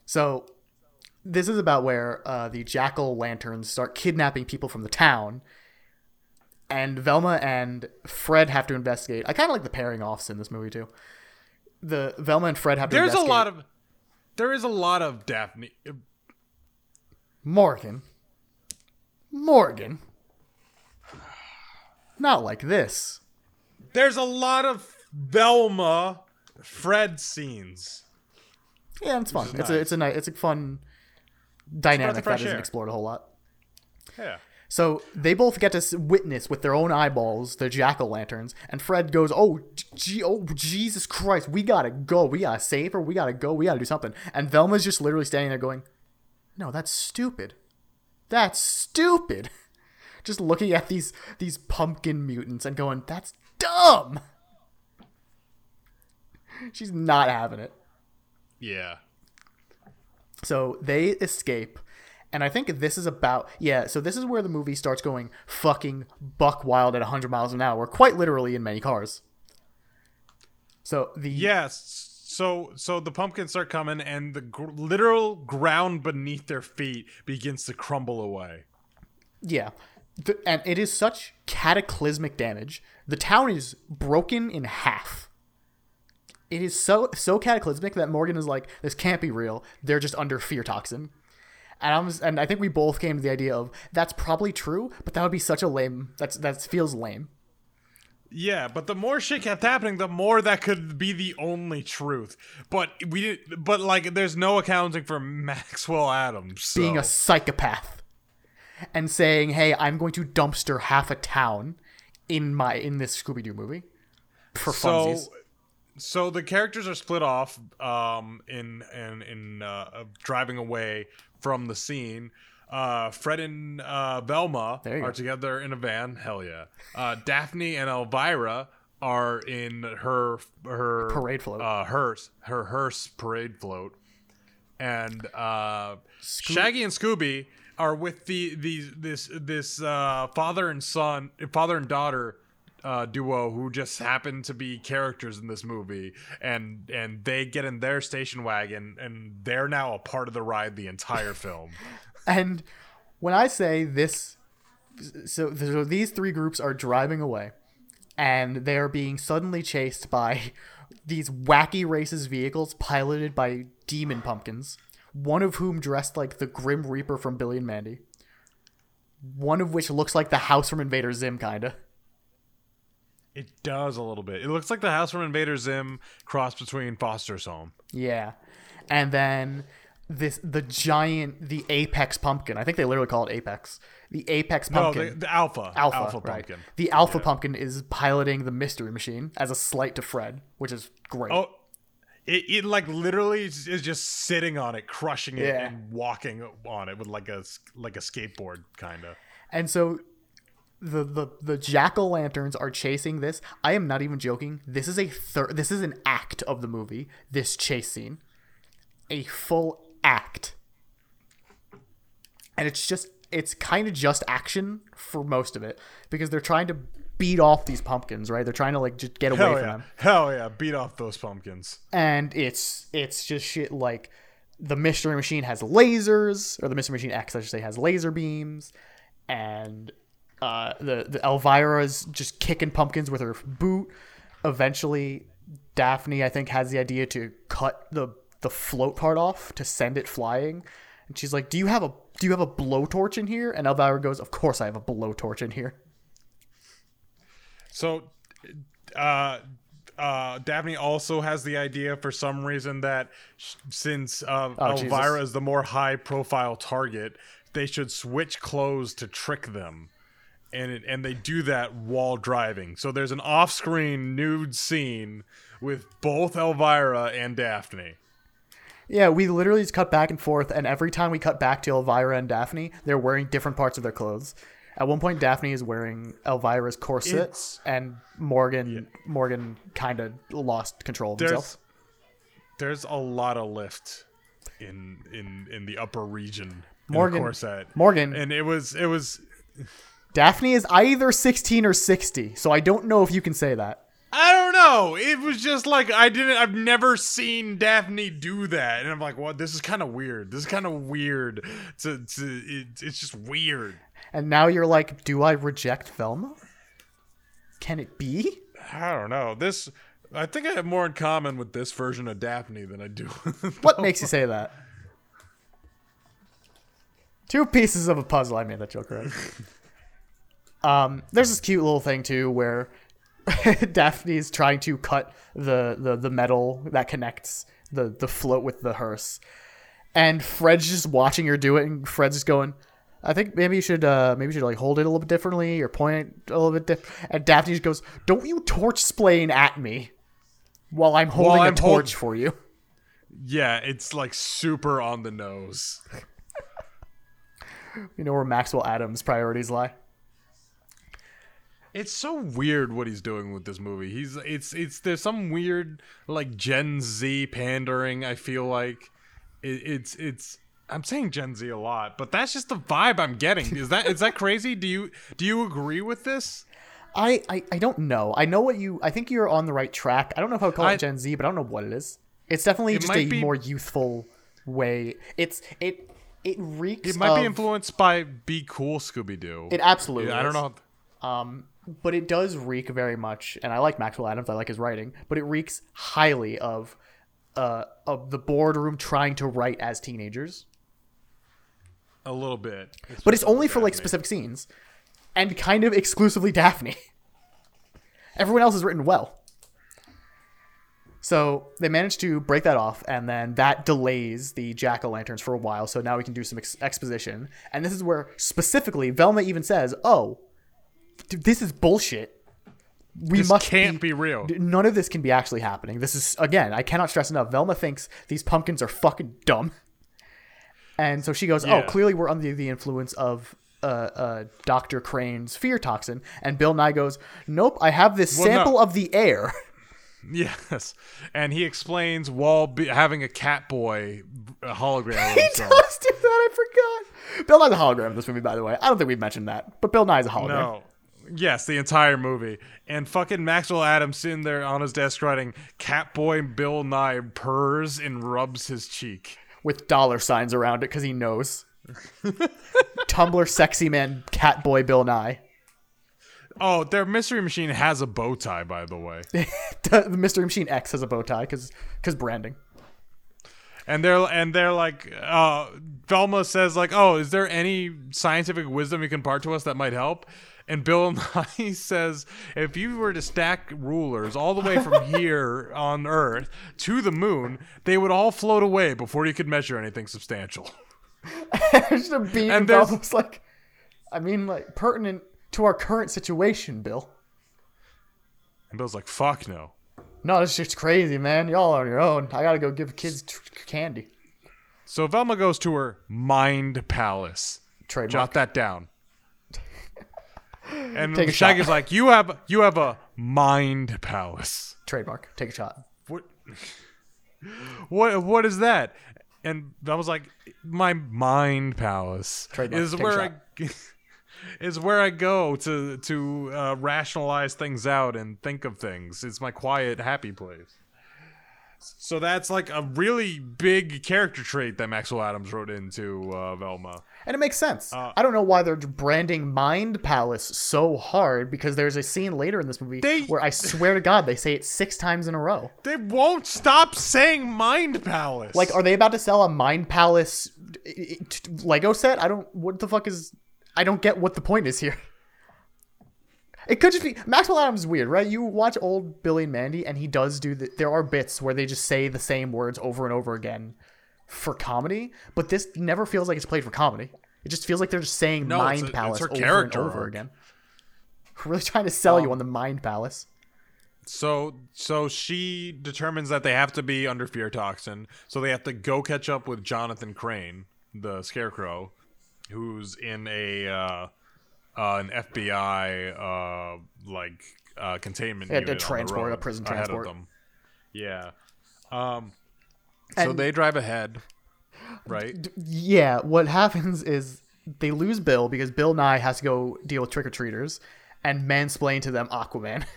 So, this is about where uh, the jackal lanterns start kidnapping people from the town, and Velma and Fred have to investigate. I kind of like the pairing offs in this movie too. The Velma and Fred have to. There's a lot of there is a lot of Daphne. Morgan. Morgan. Not like this. There's a lot of Velma Fred scenes. Yeah, it's fun. It's a nice. it's a nice it's a fun dynamic that isn't air. explored a whole lot. Yeah. So they both get to witness with their own eyeballs the jack o' lanterns, and Fred goes, "Oh, gee, oh, Jesus Christ, we gotta go. We gotta save her. We gotta go. We gotta do something." And Velma's just literally standing there going, "No, that's stupid. That's stupid." Just looking at these these pumpkin mutants and going, "That's dumb." She's not having it. Yeah. So they escape. And I think this is about yeah, so this is where the movie starts going fucking buck wild at 100 miles an hour, quite literally in many cars. So the Yes. So so the pumpkins start coming, and the gr- literal ground beneath their feet begins to crumble away. Yeah. The, and it is such cataclysmic damage. The town is broken in half. It is so so cataclysmic that Morgan is like, this can't be real. They're just under fear toxin. And I'm and I think we both came to the idea of that's probably true, but that would be such a lame that's that feels lame. Yeah, but the more shit kept happening, the more that could be the only truth. But we didn't. But like, there's no accounting for Maxwell Atoms so. Being a psychopath and saying, "Hey, I'm going to dumpster half a town in my in this Scooby Doo movie for funsies." so the characters are split off um in in in uh, driving away from the scene uh fred and uh velma are go. together in a van hell yeah uh daphne and elvira are in her her Parade float. uh hearse her hearse parade float and uh shaggy and scooby are with the the this this uh father and son father and daughter uh, duo who just happen to be characters in this movie, and and they get in their station wagon, and they're now a part of the ride the entire film. And when I say this, so, so these three groups are driving away, and they are being suddenly chased by these wacky racist vehicles piloted by demon pumpkins. One of whom dressed like the Grim Reaper from Billy and Mandy. One of which looks like the house from Invader Zim, kinda. It does a little bit. It looks like the house from Invader Zim cross between Foster's Home. Yeah. And then this the giant the apex pumpkin. I think they literally call it apex. The apex No, pumpkin. the, the alpha, Alpha, alpha right. pumpkin. The Alpha Pumpkin is piloting the Mystery Machine as a slight to Fred, which is great. Oh, it, it like literally is just sitting on it, crushing it, Yeah. and walking on it with like a like a skateboard kind of. And so the the the jack o' lanterns are chasing this. I am not even joking. This is a third. This is an act of the movie. This chase scene, a full act, and it's just it's kind of just action for most of it because they're trying to beat off these pumpkins, right? They're trying to like just get away Hell from yeah, them. hell yeah! Beat off those pumpkins. and it's it's just shit like the mystery machine has lasers or the mystery machine x i should say has laser beams and uh, the the elvira is just kicking pumpkins with her boot eventually daphne i think has the idea to cut the the float part off to send it flying and she's like do you have a do you have a blowtorch in here and elvira goes of course i have a blowtorch in here So, uh, uh, Daphne also has the idea for some reason that sh- since uh, Oh, Jesus. Elvira is the more high profile target, they should switch clothes to trick them. And, it, and they do that while driving. So there's an off screen nude scene with both Elvira and Daphne. Yeah, we literally just cut back and forth, and every time we cut back to Elvira and Daphne, they're wearing different parts of their clothes. At one point, Daphne is wearing Elvira's corset, It's- and Morgan Morgan kind of lost control of There's himself. there's a lot of lift in in in the upper region. Morgan- in the corset. Morgan. and it was it was Daphne is either 16 or 60, so I don't know if you can say that. I don't know. It was just like I didn't. I've never seen Daphne do that, and I'm like, "What? This is kind of weird. This is kind of weird. To, to it, it's just weird." And now you're like, do I reject Velma? Can it be? I don't know. This. I think I have more in common with this version of Daphne than I do. What makes you say that? Two pieces of a puzzle. I made that joke right. um, there's this cute little thing too where Daphne's trying to cut the, the the metal that connects the the float with the hearse, and Fred's just watching her do it, and Fred's just going. I think maybe you should uh, maybe you should like hold it a little bit differently or point it a little bit different. And Daphne just goes, "Don't you torch splain at me while I'm holding I'm a hold- torch for you." yeah, it's like super on the nose. You know where Maxwell Atoms' priorities lie. It's so weird what he's doing with this movie. He's it's it's there's some weird like Gen Z pandering. I feel like it, it's it's. I'm saying Gen Z a lot, but that's just the vibe I'm getting. Is that is that crazy? Do you do you agree with this? I, I, I don't know. I know what you. I think you're on the right track. I don't know if I would call I- it Gen Z, but I don't know what it is. It's definitely It just a be- more youthful way. It's it it reeks. It might be influenced by Be Cool Scooby Doo. It absolutely. I don't know. Um, but it does reek very much, and I like Maxwell Atoms. I like his writing, but it reeks highly of uh of the boardroom trying to write as teenagers. A little bit. But it's only for like specific scenes, and kind of exclusively Daphne. Everyone else is written well. So they managed to break that off, and then that delays the jack o' lanterns for a while. So now we can do some ex- exposition. And this is where specifically Velma even says, "Oh, dude, this is bullshit. We This must can't be real." None of this can be actually happening. This is again, I cannot stress enough. Velma thinks these pumpkins are fucking dumb, and so she goes, "Oh, clearly we're under the influence of." Uh, uh, Dr. Crane's fear toxin, and Bill Nye goes, "Nope, I have this Well, no. sample of the air." Yes, and he explains while be, having a cat boy a hologram he himself. does do that. I forgot. Bill Nye's a hologram in this movie, by the way. I don't think we've mentioned that, but Bill Nye's a hologram. No. Yes, the entire movie. And fucking Maxwell Atoms sitting there on his desk writing Catboy Bill Nye purrs and rubs his cheek. with dollar signs around it because he knows. Tumblr sexy man Catboy Bill Nye. Oh, their mystery machine has a bow tie, by the way. the Mystery Machine X has a bow tie because branding. And they're and they're like uh Velma says like, "Oh, is there any scientific wisdom you can impart to us that might help?" And Bill Nye says, "If you were to stack rulers all the way from here on Earth to the moon, they would all float away before you could measure anything substantial." just a beat And there's- almost like, I mean, like pertinent to our current situation, Bill. And Bill's like, "Fuck no." No, this shit's crazy, man. Y'all are on your own. I gotta go give kids t- candy. So Velma goes to her mind palace. Trademark. Jot that down. And Take a Shaggy's shot. like, "You have you have a mind palace." Trademark. Take a shot. What? What? What is that? And I was like, my mind palace Trademark. is Take where I is where I go to to uh, rationalize things out and think of things. It's my quiet, happy place. So that's like a really big character trait that Maxwell Atoms wrote into uh, Velma. And it makes sense. Uh, I don't know why they're branding Mind Palace so hard because there's a scene later in this movie They- where I swear to God they say it six times in a row. They won't stop saying mind palace. Like, are they about to sell a Mind Palace uh, Lego set? I don't. What the fuck is? I don't get what the point is here. It could just be Maxwell Atoms is weird, right? You watch old Billy and Mandy, and he does do the. There are bits where they just say the same words over and over again for comedy, but this never feels like it's played for comedy. It just feels like they're just saying No, it's Mind a- it's Palace her over character and over arc. again. Really trying to sell Um, you on the Mind Palace. So so she determines that they have to be under fear toxin, so they have to go catch up with Jonathan Crane, the scarecrow, who's in a uh, uh, an FBI uh, like uh, containment Yeah, a unit on the transport, a prison ahead of transport. them. Yeah. Um so And- they drive ahead, right? Yeah, what happens is they lose Bill because Bill Nye has to go deal with trick or treaters and mansplain to them Aquaman.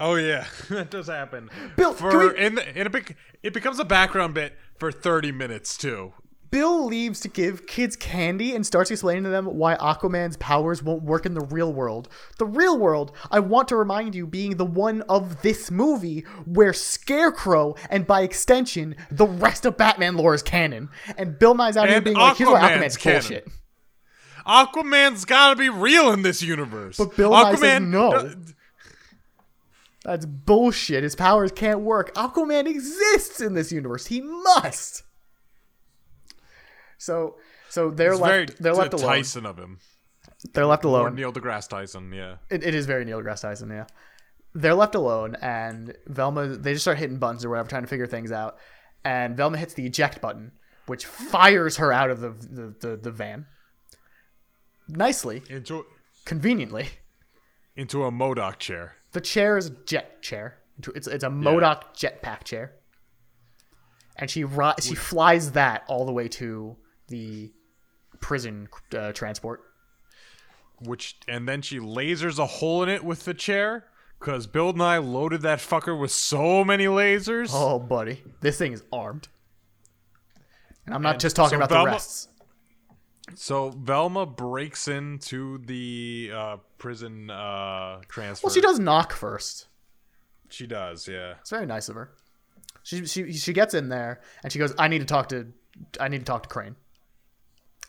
Oh yeah, that does happen. Bill, for we- and, and it, bec- it becomes a background bit for 30 minutes too. Bill leaves to give kids candy and starts explaining to them why Aquaman's powers won't work in the real world. The real world, I want to remind you, being the one of this movie where Scarecrow and by extension the rest of Batman lore is canon. And Bill Nye's out here And being like, here's why Aquaman's Aquaman's canon. bullshit. Aquaman's gotta be real in this universe. But Bill Nye says no. d- That's bullshit. His powers can't work. Aquaman exists in this universe. He must. So, so they're It's left. very they're left alone. Tyson of him. They're left Or alone. Neil deGrasse Tyson, yeah. It, it is very Neil deGrasse Tyson. Yeah, they're left alone, and Velma. They just start hitting buttons or whatever, trying to figure things out. And Velma hits the eject button, which fires her out of the the, the, the van. Nicely, Into conveniently, into a MODOK chair. the chair is a jet chair. It's it's a MODOK jetpack chair, and she ri- she flies that all the way to the prison uh, transport. Which and then she lasers a hole in it with the chair, Because Bill Nye loaded that fucker with so many lasers. Oh, buddy, this thing is armed. And I'm not And just talking so about Velma- the rests. So Velma breaks into the uh, prison uh, transfer. Well, she does knock first. She does, yeah. It's very nice of her. She she she gets in there and she goes, "I need to talk to I need to talk to Crane."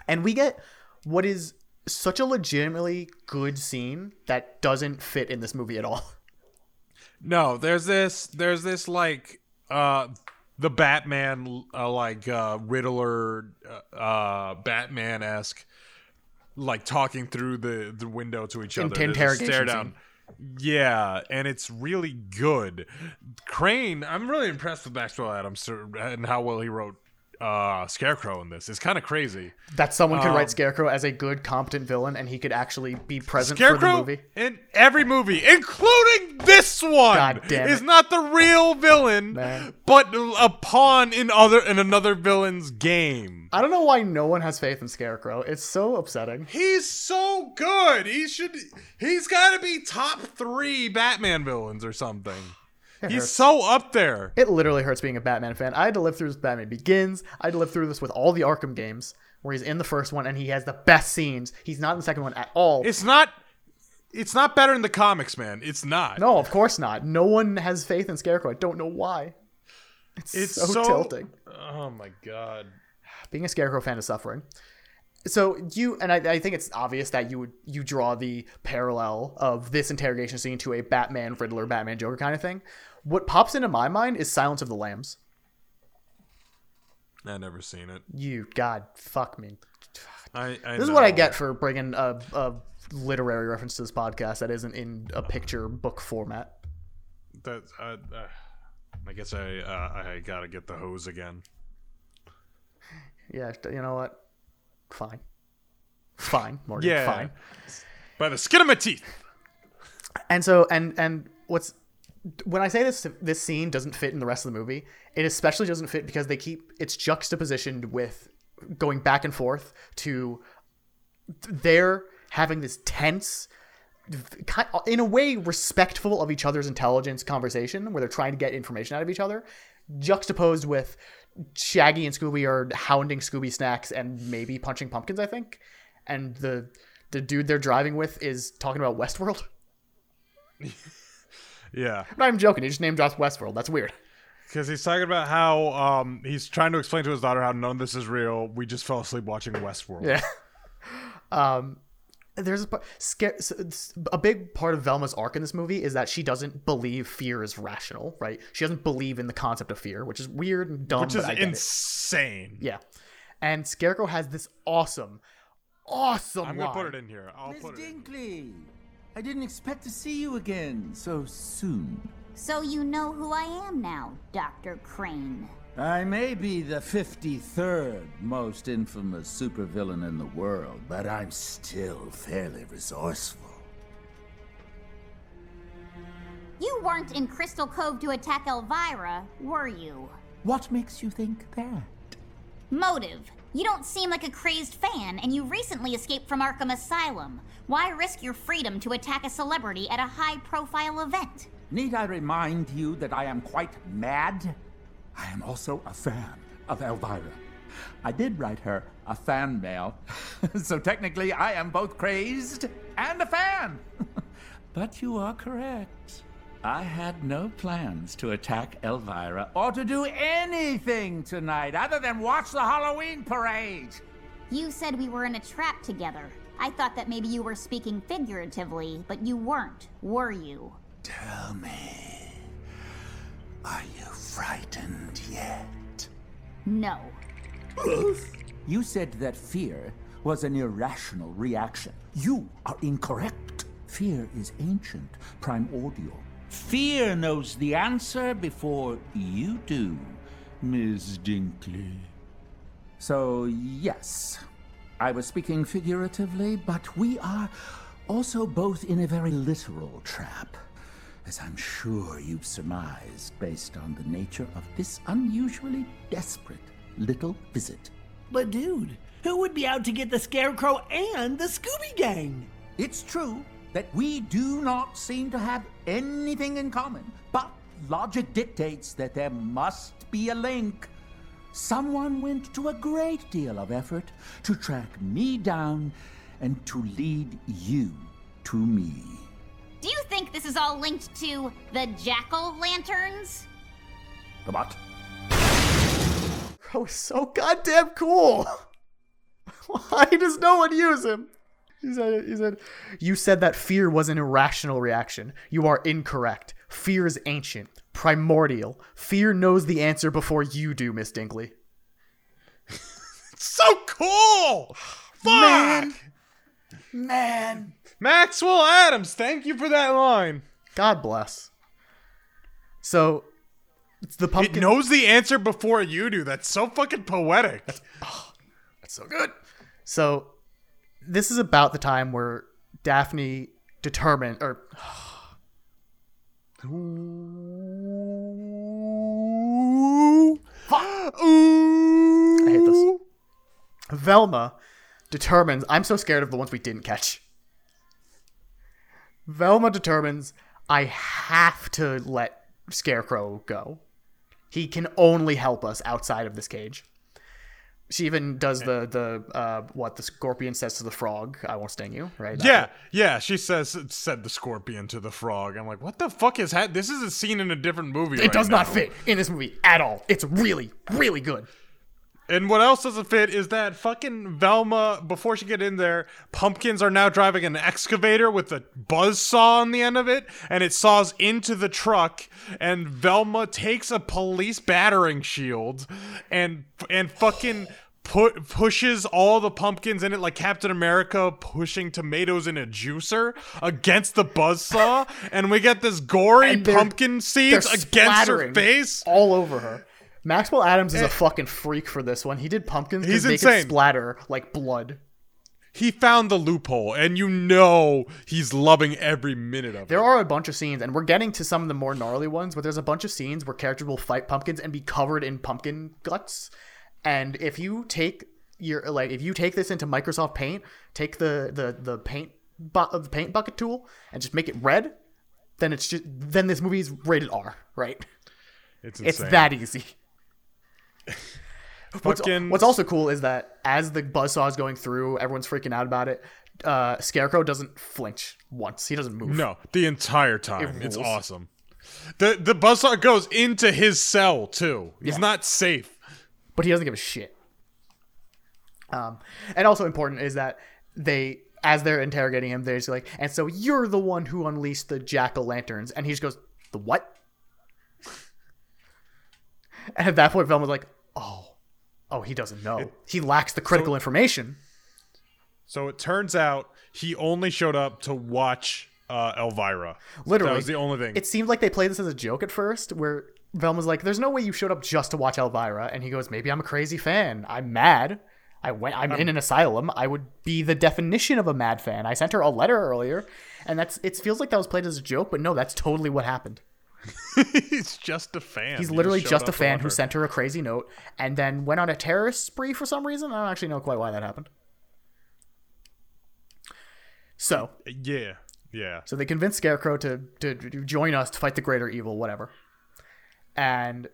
And we get what is such a legitimately good scene that doesn't fit in this movie at all. No, there's this. There's this like uh, the Batman uh, like uh, Riddler, uh, uh, Batman esque, like talking through the the window to each other. Interrogation stare scene. down. Yeah, and it's really good. Crane, I'm really impressed with Maxwell Atoms and how well he wrote uh, Scarecrow in this. It's kind of crazy. That someone could Um, write Scarecrow as a good, competent villain, and he could actually be present for the movie. in every movie, including this one, God damn is it. not the real villain, Man. but a pawn in other in another villain's game. I don't know why no one has faith in Scarecrow. It's so upsetting. He's so good. He should. He's got to be top three Batman villains or something. He's hurts. so up there. It literally hurts being a Batman fan. I had to live through this Batman Begins. I had to live through this with all the Arkham games, where he's in the first one and he has the best scenes. He's not in the second one at all. It's not. It's not better in the comics, man. It's not. no, of course not. No one has faith in Scarecrow. I don't know why. It's, it's so, so, tilting. Oh my god. Being a Scarecrow fan is suffering. So you and I, I think it's obvious that you would you draw the parallel of this interrogation scene to a Batman Riddler, Batman Joker kind of thing. What pops into my mind is Silence of the Lambs. I never seen it. You God, fuck me. I. I This is what I get for bringing a, a literary reference to this podcast that isn't in a picture book format. That uh, uh, I guess I uh, I gotta get the hose again. Yeah, you know what? Fine. Fine, Morgan. Yeah. Fine. By the skin of my teeth. And so, and and what's when I say this this scene doesn't fit in the rest of the movie, it especially doesn't fit because they keep it's juxtapositioned with going back and forth to they're having this tense in a way respectful of each other's intelligence conversation where they're trying to get information out of each other juxtaposed with shaggy and scooby are hounding scooby snacks and maybe punching pumpkins i think. And the the dude they're driving with is talking about westworld Yeah, No, I'm not even joking. He just named drops Westworld. That's weird. because he's talking about how um he's trying to explain to his daughter how none of this is real. We just fell asleep watching Westworld. Yeah. um, there's a, part- scare, so it's- a big part of Velma's arc in this movie is that she doesn't believe fear is rational, right? She doesn't believe in the concept of fear, which is weird and dumb. which is but I get it. insane. Yeah. And Scarecrow has this awesome, awesome I'm gonna put it in here. I'll Miss put it. In. I didn't expect to see you again so soon. So you know who I am now, Dr. Crane. I may be the 53rd most infamous supervillain in the world, but I'm still fairly resourceful. You weren't in Crystal Cove to attack Elvira, were you? What makes you think that? Motive. You don't seem like a crazed fan, and you recently escaped from Arkham Asylum. Why risk your freedom to attack a celebrity at a high profile event? Need I remind you that I am quite mad? I am also a fan of Elvira. I did write her a fan mail, so technically I am both crazed and a fan. but you are correct. I had no plans to attack Elvira or to do anything tonight other than watch the Halloween parade. You said we were in a trap together. I thought that maybe you were speaking figuratively, but you weren't, were you? Tell me, are you frightened yet? No. You said that fear was an irrational reaction. You are incorrect. Fear is ancient, primordial. Fear knows the answer before you do, Miss Dinkley. So, yes, I was speaking figuratively, but we are also both in a very literal trap, as I'm sure you've surmised based on the nature of this unusually desperate little visit. But dude, who would be out to get the Scarecrow and the Scooby Gang? It's true. That we do not seem to have anything in common, but logic dictates that there must be a link. Someone went to a great deal of effort to track me down and to lead you to me. Do you think this is all linked to the jackal lanterns? The what? Bro is so goddamn cool. Why does no one use him? He said, he said, You said that fear was an irrational reaction. You are incorrect. Fear is ancient, primordial. Fear knows the answer before you do, Miss Dinkley. So cool! Fuck! Man. Man. Maxwell Atoms, thank you for that line. God bless. So, it's the pumpkin. It knows the answer before you do. That's so fucking poetic. That's oh, so good. So, this is about the time where Daphne determined, or. I hate this. Velma determines. I'm so scared of the ones we didn't catch. Velma determines I have to let Scarecrow go. He can only help us outside of this cage. She even does the the uh, what the scorpion says to the frog. I won't sting you, right? Yeah, yeah. She says said the scorpion to the frog. I'm like, what the fuck is that? This is a scene in a different movie. It right does not fit in this movie at all. It's really, really good. And what else doesn't fit is that fucking Velma, before she get in there, pumpkins are now driving an excavator with a buzz saw on the end of it, and it saws into the truck, and Velma takes a police battering shield and and fucking put pushes all the pumpkins in it like Captain America pushing tomatoes in a juicer against the buzz saw, and we get this gory they're- pumpkin seeds against her face. all over her. Maxwell Atoms is a eh. fucking freak for this one. He did pumpkins He's they insane. could splatter like blood. he found the loophole, and you know he's loving every minute of There it. There are a bunch of scenes, and we're getting to some of the more gnarly ones, but there's a bunch of scenes where characters will fight pumpkins and be covered in pumpkin guts. And if you take your like, if you take this into Microsoft Paint, take the the the paint bu- the paint bucket tool and just make it red, then it's just then this movie is rated R, right? It's insane. It's that easy. What's, what's also cool is that as the buzzsaw is going through, everyone's freaking out about it. Uh, Scarecrow doesn't flinch once. He doesn't move. no the entire time. It's awesome. The the buzzsaw goes into his cell too. He's Yeah. not safe. But he doesn't give a shit. Um, and also important is that they, as they're interrogating him, they're just like, and so you're the one who unleashed the jack o' lanterns, and he just goes, the what? and at that point, Velma's like, oh, oh, he doesn't know. he lacks the critical information. So it turns out he only showed up to watch uh, Elvira. Literally, that was the only thing. It seemed like they played this as a joke at first, where Velma's like, "There's no way you showed up just to watch Elvira," and he goes, "Maybe I'm a crazy fan. I'm mad. I went. I'm in an asylum. I would be the definition of a mad fan. I sent her a letter earlier, and that's. It feels like that was played as a joke, but no, that's totally what happened. he's just a fan. He's literally showed just a fan who sent her a crazy note and then went on a terrorist spree for some reason. I don't actually know quite why that happened. So, Yeah, yeah. So they convince Scarecrow to, to, to join us to fight the greater evil, whatever. And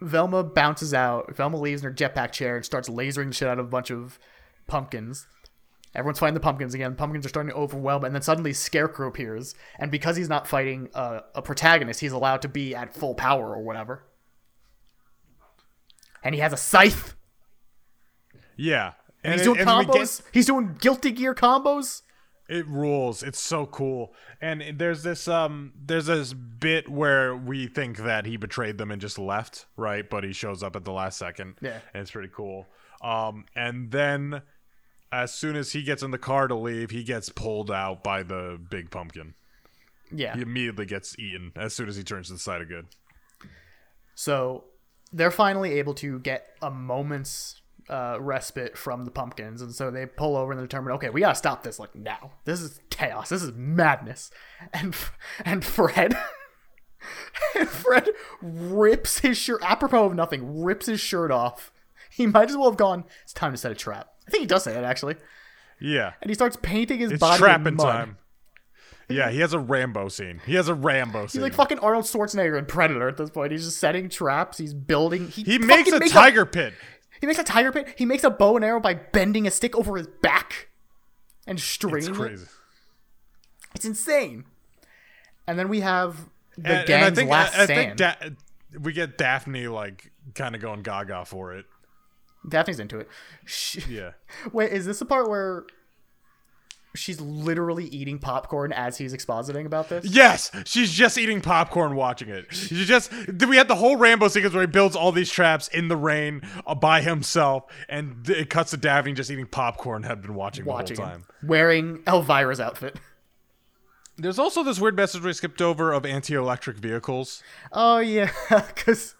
Velma bounces out. Velma leaves in her jetpack chair and starts lasering the shit out of a bunch of pumpkins. Everyone's fighting the pumpkins again. Pumpkins are starting to overwhelm, and then suddenly Scarecrow appears. And because he's not fighting a, a protagonist, he's allowed to be at full power or whatever. And he has a scythe. Yeah. And he's it- doing and we get- combos. He's doing guilty gear combos. It rules. It's so cool. And there's this um there's this bit where we think that he betrayed them and just left, right? But he shows up at the last second. Yeah. And it's pretty cool. Um and then as soon as he gets in the car to leave, he gets pulled out by the big pumpkin. Yeah. He immediately gets eaten as soon as he turns to the side of good. So they're finally able to get a moment's uh, respite from the pumpkins, and so they pull over and they determine, okay, we gotta stop this like now. This is chaos. This is madness. And and Fred, and Fred rips his shirt. Apropos of nothing, rips his shirt off. He might as well have gone. It's time to set a trap. I think he does say it actually, Yeah. and he starts painting his It's body in trapping mud. time. Yeah, he has a Rambo scene. He has a Rambo scene. He's like fucking Arnold Schwarzenegger in Predator at this point. He's just setting traps. He's building. He, he makes a tiger pit. He makes a tiger pit. He makes a bow and arrow by bending a stick over his back and It's straining it. crazy. It's insane. And then we have the And- and gang's I think, last I, I stand. think Da- we get Daphne like kind of going gaga for it. Daphne's into it. She, Yeah. Wait, is this the part where she's literally eating popcorn as he's expositing about this? Yes, she's just eating popcorn watching it. She just we had the whole Rambo sequence where he builds all these traps in the rain uh, by himself, and it cuts to Daphne just eating popcorn. Had been watching, Watching the whole him time. wearing Elvira's outfit. There's also this weird message we skipped over of anti-electric vehicles. Oh yeah, because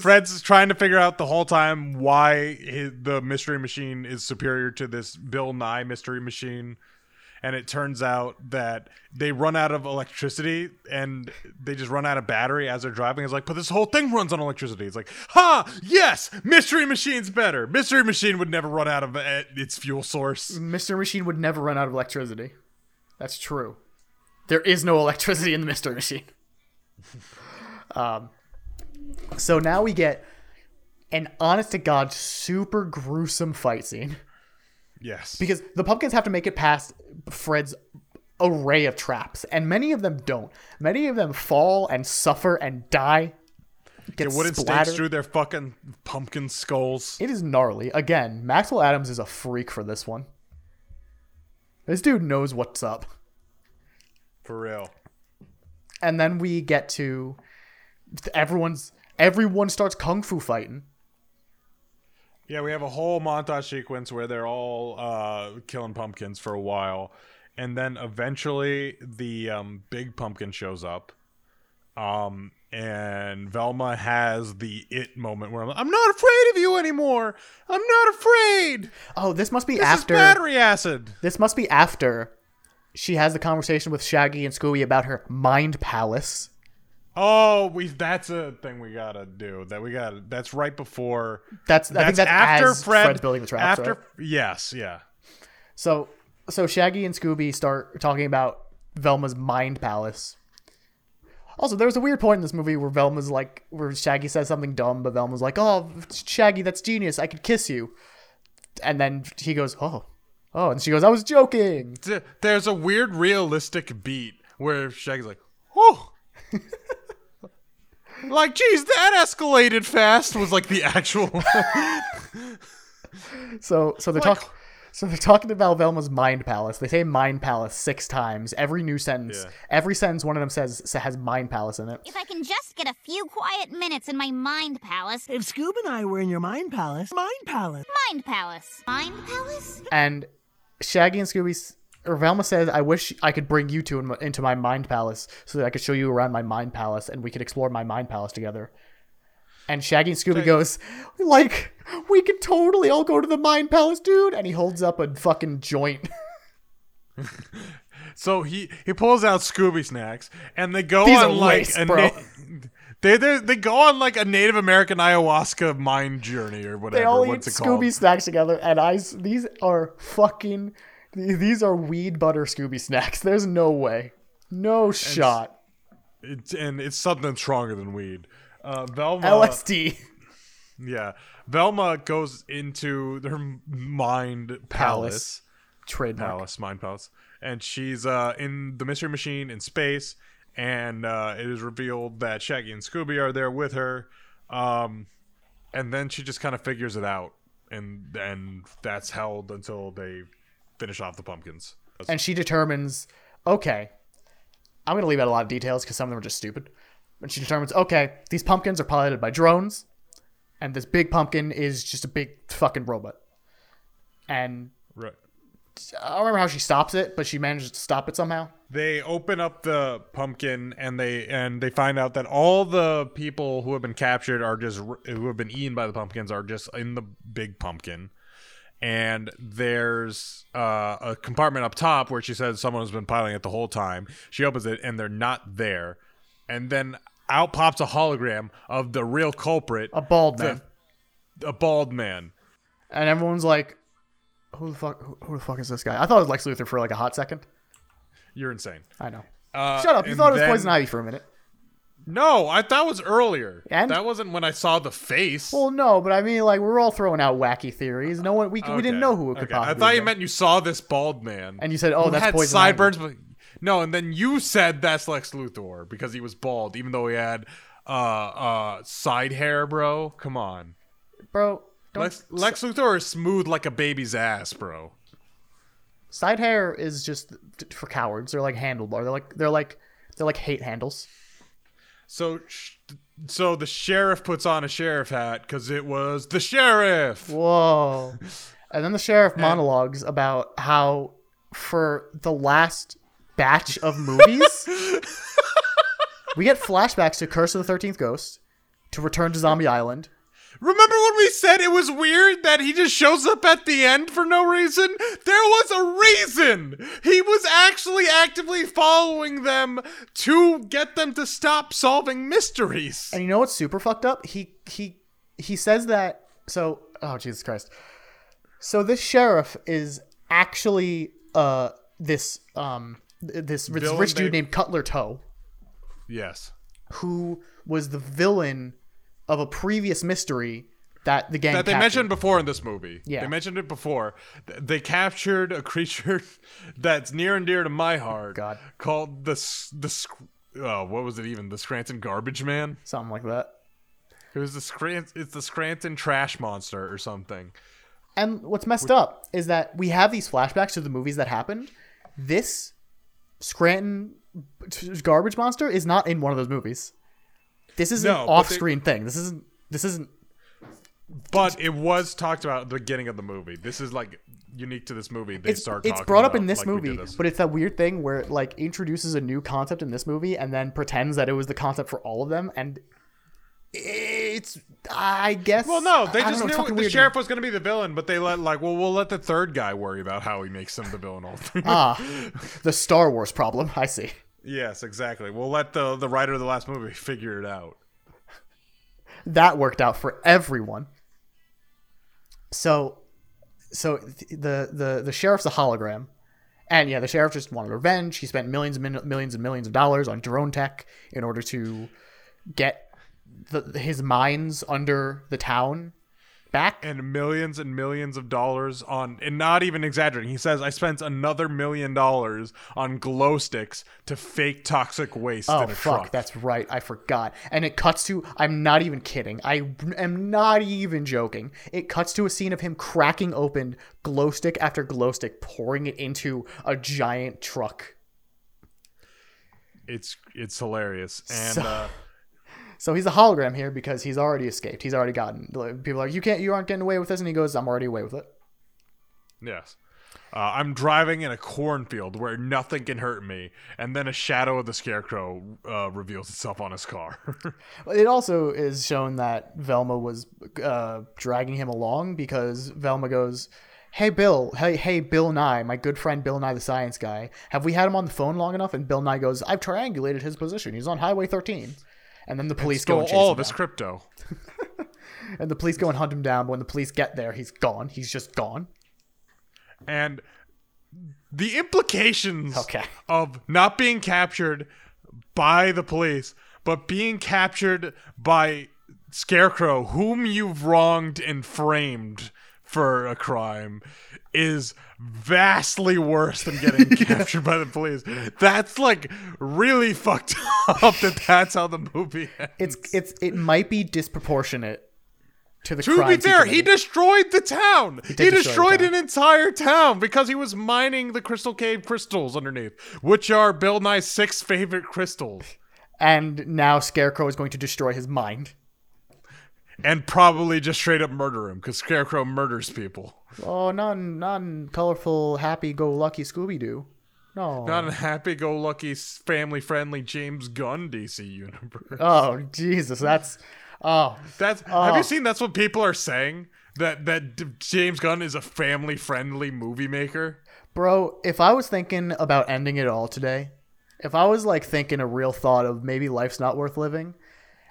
Fred's trying to figure out the whole time why his, the mystery machine is superior to this Bill Nye mystery machine. And it turns out that they run out of electricity and they just run out of battery as they're driving. It's like, but this whole thing runs on electricity. It's like, ha, yes, mystery machine's better. Mystery machine would never run out of uh, its fuel source. Mystery Machine would never run out of electricity. That's true. There is no electricity in the Mystery Machine. um, so now we get an honest to God super gruesome fight scene Yes. because the pumpkins have to make it past Fred's array of traps, and many of them don't. Many of them fall and suffer and die. Get Get wooden stakes splattered. through their fucking pumpkin skulls. It is gnarly. Again, Maxwell Atoms is a freak for this one. This dude knows what's up. For real. And then we get to everyone's everyone starts kung fu fighting. Yeah, we have a whole montage sequence where they're all uh, killing pumpkins for a while, and then eventually the um, big pumpkin shows up, um, and Velma has the it moment where I'm, like, I'm not afraid of you anymore. I'm not afraid. Oh, this must be This after is battery acid. this must be after she has the conversation with Shaggy and Scooby about her mind palace. Oh, we that's a thing we gotta do. That we gotta. That's right before. That's I think that's after Fred, Fred's building the traps. After right? yes, yeah. So so Shaggy and Scooby start talking about Velma's mind palace. Also, there was a weird point in this movie where Velma's like, where Shaggy says something dumb, but Velma's like, "Oh, Shaggy, that's genius. I could kiss you," and then he goes, "Oh, oh," and she goes, "I was joking." There's a weird realistic beat where Shaggy's like, "Oh." like, geez, that escalated fast. Was like the actual. So, so they're Like- talking. So they're talking about Velma's mind palace. They say mind palace six times. Every new sentence, Yeah. every sentence, one of them says has mind palace in it. If I can just get a few quiet minutes in my mind palace. If Scoob and I were in your mind palace, mind palace. Mind palace. Mind palace? And Shaggy and Scooby, or says, "I wish I could bring you two in into my mind palace so that I could show you around my mind palace and we could explore my mind palace together." And Shaggy and Scooby goes, "Like we could totally all go to the mind palace, dude." And he holds up a fucking joint. so he he pulls out Scooby snacks, and they go These on like laced, a na- they they go on like a Native American ayahuasca mind journey or whatever. they all eat What's it called? Scooby snacks together, and I these are fucking these are weed butter Scooby snacks. There's no way, no shot. It's, and it's something stronger than weed. Uh, Velma, LSD. yeah, Velma goes into her mind palace. Palace. Trademark. palace, mind palace, and she's uh, in the mystery machine in space, and uh, it is revealed that Shaggy and Scooby are there with her, um, and then she just kind of figures it out, and and that's held until they finish off the pumpkins. and she determines, okay, I'm gonna leave out a lot of details because some of them are just stupid. And she determines, okay, these pumpkins are piloted by drones, and this big pumpkin is just a big fucking robot. And Right. I don't remember how she stops it, but she manages to stop it somehow. They open up the pumpkin and they and they find out that all the people who have been captured are just who have been eaten by the pumpkins are just in the big pumpkin. And there's uh, a compartment up top where she says someone has been piloting it the whole time. She opens it and they're not there. And then out pops a hologram of the real culprit, A bald man. a bald man. and everyone's like, "Who the fuck? Who, who the fuck is this guy?" I thought it was Lex Luthor for like a hot second. You're insane. I know. Uh, Shut up! You thought it was then- poison ivy for a minute. No, I that was earlier. And? that wasn't when I saw the face. Well, no, but I mean, like, we're all throwing out wacky theories. No one, we, we didn't know who it could Okay. possibly. I thought you meant you saw this bald man, And you said, "Oh, that's had poison sideburns." But no, and then you said that's Lex Luthor because he was bald, even though he had uh uh side hair, bro. Come on, bro. Don't, Lex, Lex Luthor is smooth like a baby's ass, bro. side hair is just for cowards. They're like handlebar. They're like they're like they're like hate handles. So, sh- so the sheriff puts on a sheriff hat because it was the sheriff. Whoa. And then the sheriff monologues about how for the last batch of movies, we get flashbacks to Curse of the Thirteenth Ghost, to Return to Zombie Island. Remember when we said it was weird that he just shows up at the end for no reason? There was a reason! He was actually actively following them to get them to stop solving mysteries. And you know what's super fucked up? He he he says that so oh Jesus Christ. So this sheriff is actually uh this um this, this rich dude named Cutler Toe. Yes. who was the villain of a previous mystery that the gang That they captured. mentioned before in this movie. Yeah. They mentioned it before. They captured a creature that's near and dear to my heart. God. Called the, the, oh, what was it even? The Scranton Garbage Man? something like that. It was the Scranton, it's the Scranton Trash Monster or something. And what's messed up is that we have these flashbacks to the movies that happened. This Scranton garbage monster is not in one of those movies. This is No, an but they- off-screen thing. This isn't. This isn't. But it was talked about at the beginning of the movie. This is like unique to this movie. They It's, start it's brought up in this like movie, this. but it's that weird thing where it like introduces a new concept in this movie and then pretends that it was the concept for all of them, and it's I guess. Well, no, they just know, knew the weird to me. sheriff was going to be the villain, but they let like, well, we'll let the third guy worry about how he makes him the villain. All. Ah, the Star Wars problem. I see. Yes, exactly. We'll let the the writer of the last movie figure it out. That worked out for everyone. So, so the the the sheriff's a hologram, and yeah, the sheriff just wanted revenge. He spent millions and millions and millions of dollars on drone tech in order to get the, his mines under the town back. And millions and millions of dollars on, and not even exaggerating. He says, "I spent another million dollars on glow sticks to fake toxic waste Oh in a fuck, truck." that's right. I forgot. And it cuts to I'm not even kidding. I am not even joking. It cuts to a scene of him cracking open glow stick after glow stick, pouring it into a giant truck. it's it's hilarious. And So- uh, So he's a hologram here because he's already escaped. He's already gotten. People are like, you can't, you aren't getting away with this, and he goes, I'm already away with it. Yes. Uh, I'm driving in a cornfield where nothing can hurt me, and then a shadow of the scarecrow uh, reveals itself on his car. It also is shown that Velma was uh, dragging him along because Velma goes, "Hey Bill, hey hey Bill Nye, my good friend Bill Nye the science guy. Have we had him on the phone long enough?" And Bill Nye goes, "I've triangulated his position. He's on Highway 13." And then the police go Stole and chase all him of his crypto. and the police go and hunt him down. But when the police get there, he's gone. He's just gone. And the implications Okay. of not being captured by the police, but being captured by Scarecrow, whom you've wronged and framed for a crime, is vastly worse than getting captured by the police. That's like really fucked up that that's how the movie ends. It's it's it might be disproportionate to the To be fair, he committed. destroyed the town. He, the destroyed town. an entire town because he was mining the Crystal Cave crystals underneath, which are Bill Nye's six favorite crystals. and now Scarecrow is going to destroy his mind. And probably just straight up murder him because Scarecrow murders people. Oh, non non colorful, happy go lucky Scooby Doo. No. Not a happy go lucky, family friendly James Gunn DC universe. Oh Jesus, that's oh That's have you seen that's what people are saying? That that D- James Gunn is a family friendly movie maker? bro. If I was thinking about ending it all today, if I was like thinking a real thought of maybe life's not worth living,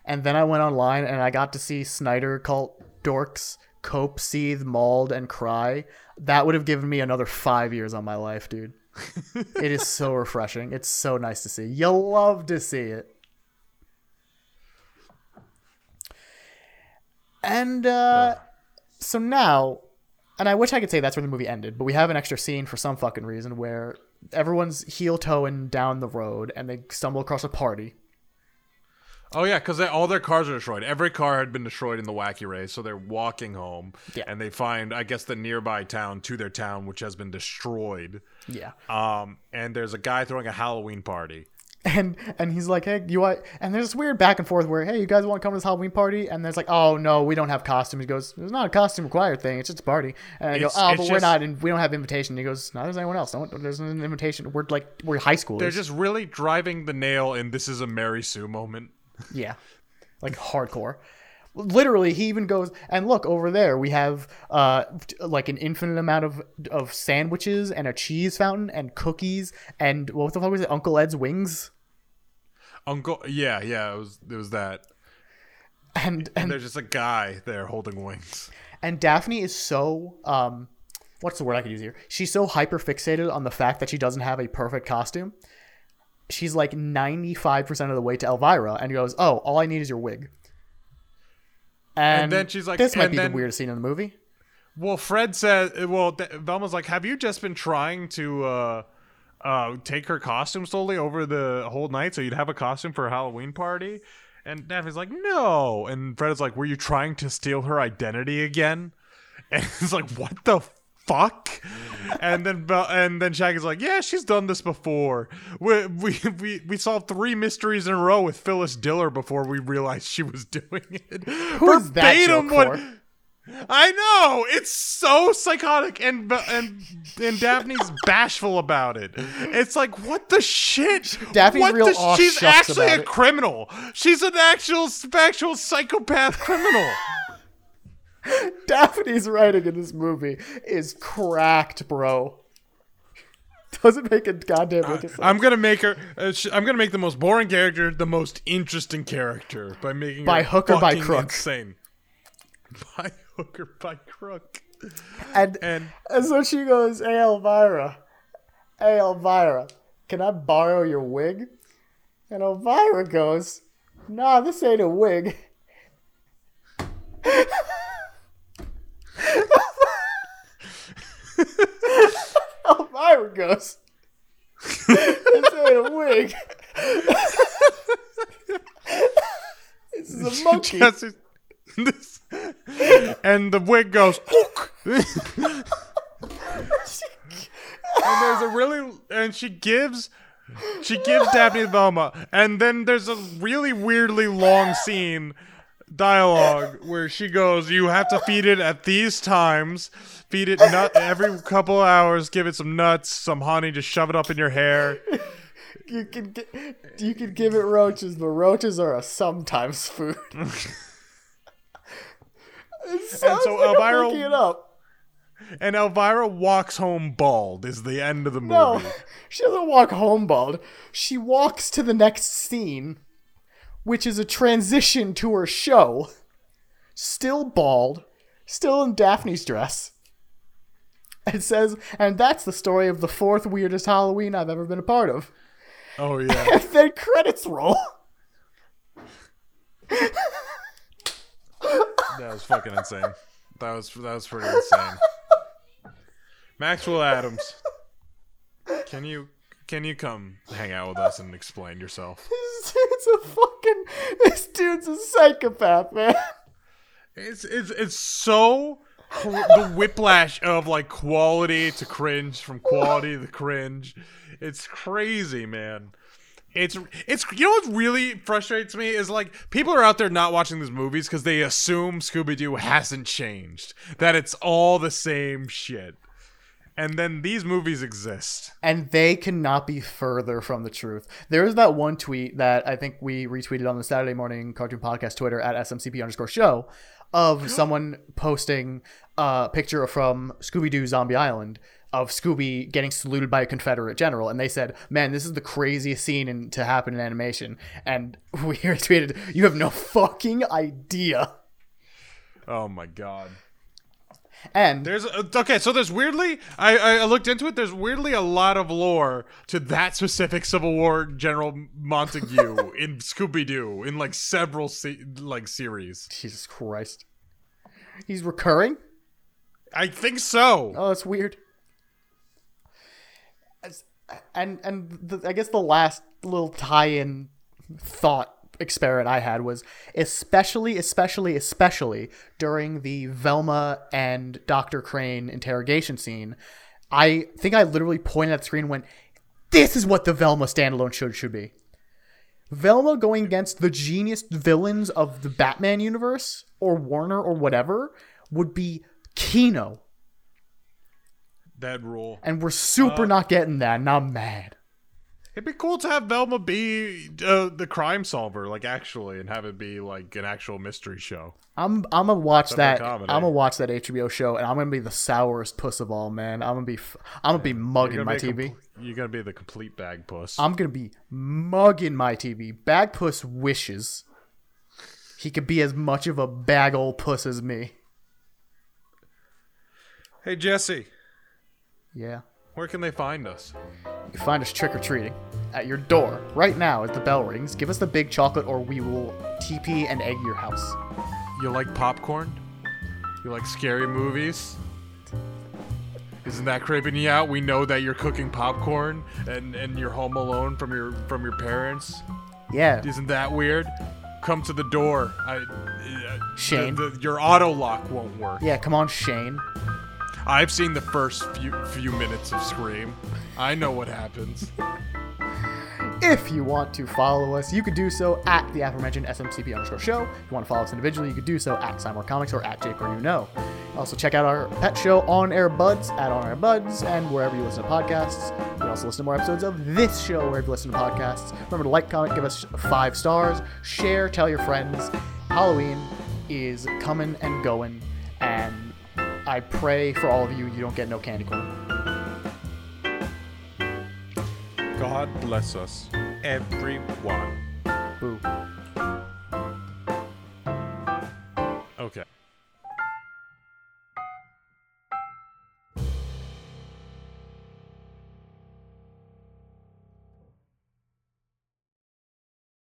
and then I went online and I got to see Snyder cult dorks cope, seethe, mauled, and cry, that would have given me another five years on my life, dude. it is so refreshing. It's so nice to see. You love to see it. And uh, so now, and I wish I could say that's where the movie ended, but we have an extra scene for some fucking reason where everyone's heel toeing down the road and they stumble across a party. Oh yeah, because all their cars are destroyed. Every car had been destroyed in the wacky race, so they're walking home, Yeah. and they find, I guess, the nearby town to their town, which has been destroyed. Yeah. Um, and there's a guy throwing a Halloween party. and and he's like, hey, you want? And there's this weird back and forth where, hey, you guys want to come to this Halloween party? And there's like, oh no, we don't have costumes. He goes, there's not a costume required thing. It's just a party. And I go, It's- oh, it's but we're just- not, and we don't have invitation. He goes, no, there's anyone else. Don't, there's an invitation. We're like, we're high schoolers. They're just really driving the nail in "This is a Mary Sue" moment. Yeah. Like hardcore. Literally, he even goes and look over there. We have uh like an infinite amount of of sandwiches and a cheese fountain and cookies and what the fuck was it? Uncle Ed's wings. Uncle, yeah, yeah, it was it was that. And And and there's just a guy there holding wings. and Daphne is so um what's the word I could use here? She's so hyper fixated on the fact that she doesn't have a perfect costume. She's like 95% of the way to Elvira and he goes, "Oh, all I need is your wig." And, then she's like- "This might be then- the weirdest scene in the movie." Well, Fred says, well, Velma's like, have you just been trying to uh, uh, take her costume slowly over the whole night so you'd have a costume for a Halloween party? And Daphne's like, no. And Fred is like, were you trying to steal her identity again? And it's like, what the fuck? And then and then Shaggy's like, yeah, she's done this before. We we we, we solved three mysteries in a row with Phyllis Diller before we realized she was doing it. Who is that Verbatim joke what-? I know it's so psychotic, and and and Daphne's bashful about it. It's like what the shit. Daphne's what real the, She's actually a it. criminal. She's an actual actual psychopath criminal. Daphne's writing in this movie is cracked, bro. Doesn't make a goddamn sense. I'm gonna make her. Uh, sh- I'm gonna make the most boring character the most interesting character by making By her hook or by crook. Insane. By hook or by crook. and, And and so she goes, "Hey Elvira, hey Elvira, can I borrow your wig?" And Elvira goes, "Nah, this ain't a wig." Elvira goes, "This ain't a wig." this is a monkey. Jesse's- this- and the wig goes. And there's a really and she gives she gives Daphne Velma, and then there's a really weirdly long scene dialogue where she goes, "You have to feed it at these times. Feed it nut every couple hours. Give it some nuts, some honey. Just shove it up in your hair." You can you can give it roaches, but roaches are a sometimes food. sounds so like Elvira-. And Elvira walks home bald. Is the end of the movie. No, she doesn't walk home bald. She walks to the next scene, which is a transition to her show. Still bald, still in Daphne's dress. It says, and that's the story of the fourth weirdest Halloween I've ever been a part of. Oh yeah. And then credits roll. That was fucking insane. That was that was pretty insane. Maxwell Atoms, can you can you come hang out with us and explain yourself? Dude's a fucking. This dude's a psychopath, man. It's it's it's so the whiplash of like quality to cringe from quality to cringe. It's crazy, man. It's it's you know what really frustrates me is like people are out there not watching these movies because they assume Scooby Doo hasn't changed that it's all the same shit, and then these movies exist. And they cannot be further from the truth. There is that one tweet that I think we retweeted on the Saturday morning cartoon podcast Twitter at SMCP underscore show of someone posting a picture from Scooby Doo Zombie Island of Scooby getting saluted by a Confederate general. And they said, man, this is the craziest scene in, to happen in animation. And we retweeted, you have no fucking idea. Oh my god. And There's uh, okay, so there's weirdly I, I looked into it. There's weirdly a lot of lore to that specific Civil War General Montague in Scooby Doo in like several se- like series. Jesus Christ, he's recurring. I think so. Oh, that's weird. As- And and the, I guess the last little tie-in thought experiment I had was especially, especially, especially during the Velma and Doctor Crane interrogation scene. I think I literally pointed at the screen and went, "This is what the Velma standalone should should be." Velma going against the genius villains of the Batman universe or Warner or whatever would be Kino That rule. and we're super uh, not getting that, and I'm mad. It'd be cool to have Velma be uh, the crime solver, like actually, and have it be like an actual mystery show. I'm I'm gonna watch that. I'm gonna watch that HBO show, and I'm gonna be the sourest puss of all, man. I'm gonna be I'm gonna be mugging my be TV. you're gonna be the complete bag puss. I'm gonna be mugging my TV. Bag puss wishes he could be as much of a bag old puss as me. hey Jesse, Yeah. Where can they find us? You can find us trick or treating at your door right now as the bell rings. Give us the big chocolate, or we will TP and egg your house. You like popcorn? You like scary movies? Isn't that creeping you out? We know that you're cooking popcorn and, and you're home alone from your from your parents. Yeah. Isn't that weird? Come to the door. I, uh, Shane. the- the- your auto lock won't work. Yeah. Come on, Shane. I've seen the first few few minutes of Scream. I know what happens. If you want to follow us, you could do so at the aforementioned SMCP underscore show. If you want to follow us individually, you could do so at Simon Comics or at Jake or you know. Also, check out our pet show, On Air Buds, at On Air Buds, and wherever you listen to podcasts. You can also listen to more episodes of this show wherever you listen to podcasts. Remember to like, comment, give us five stars, share, tell your friends. Halloween is coming and going, and I pray for all of you, you don't get no candy corn. God bless us, everyone. Boo. Okay.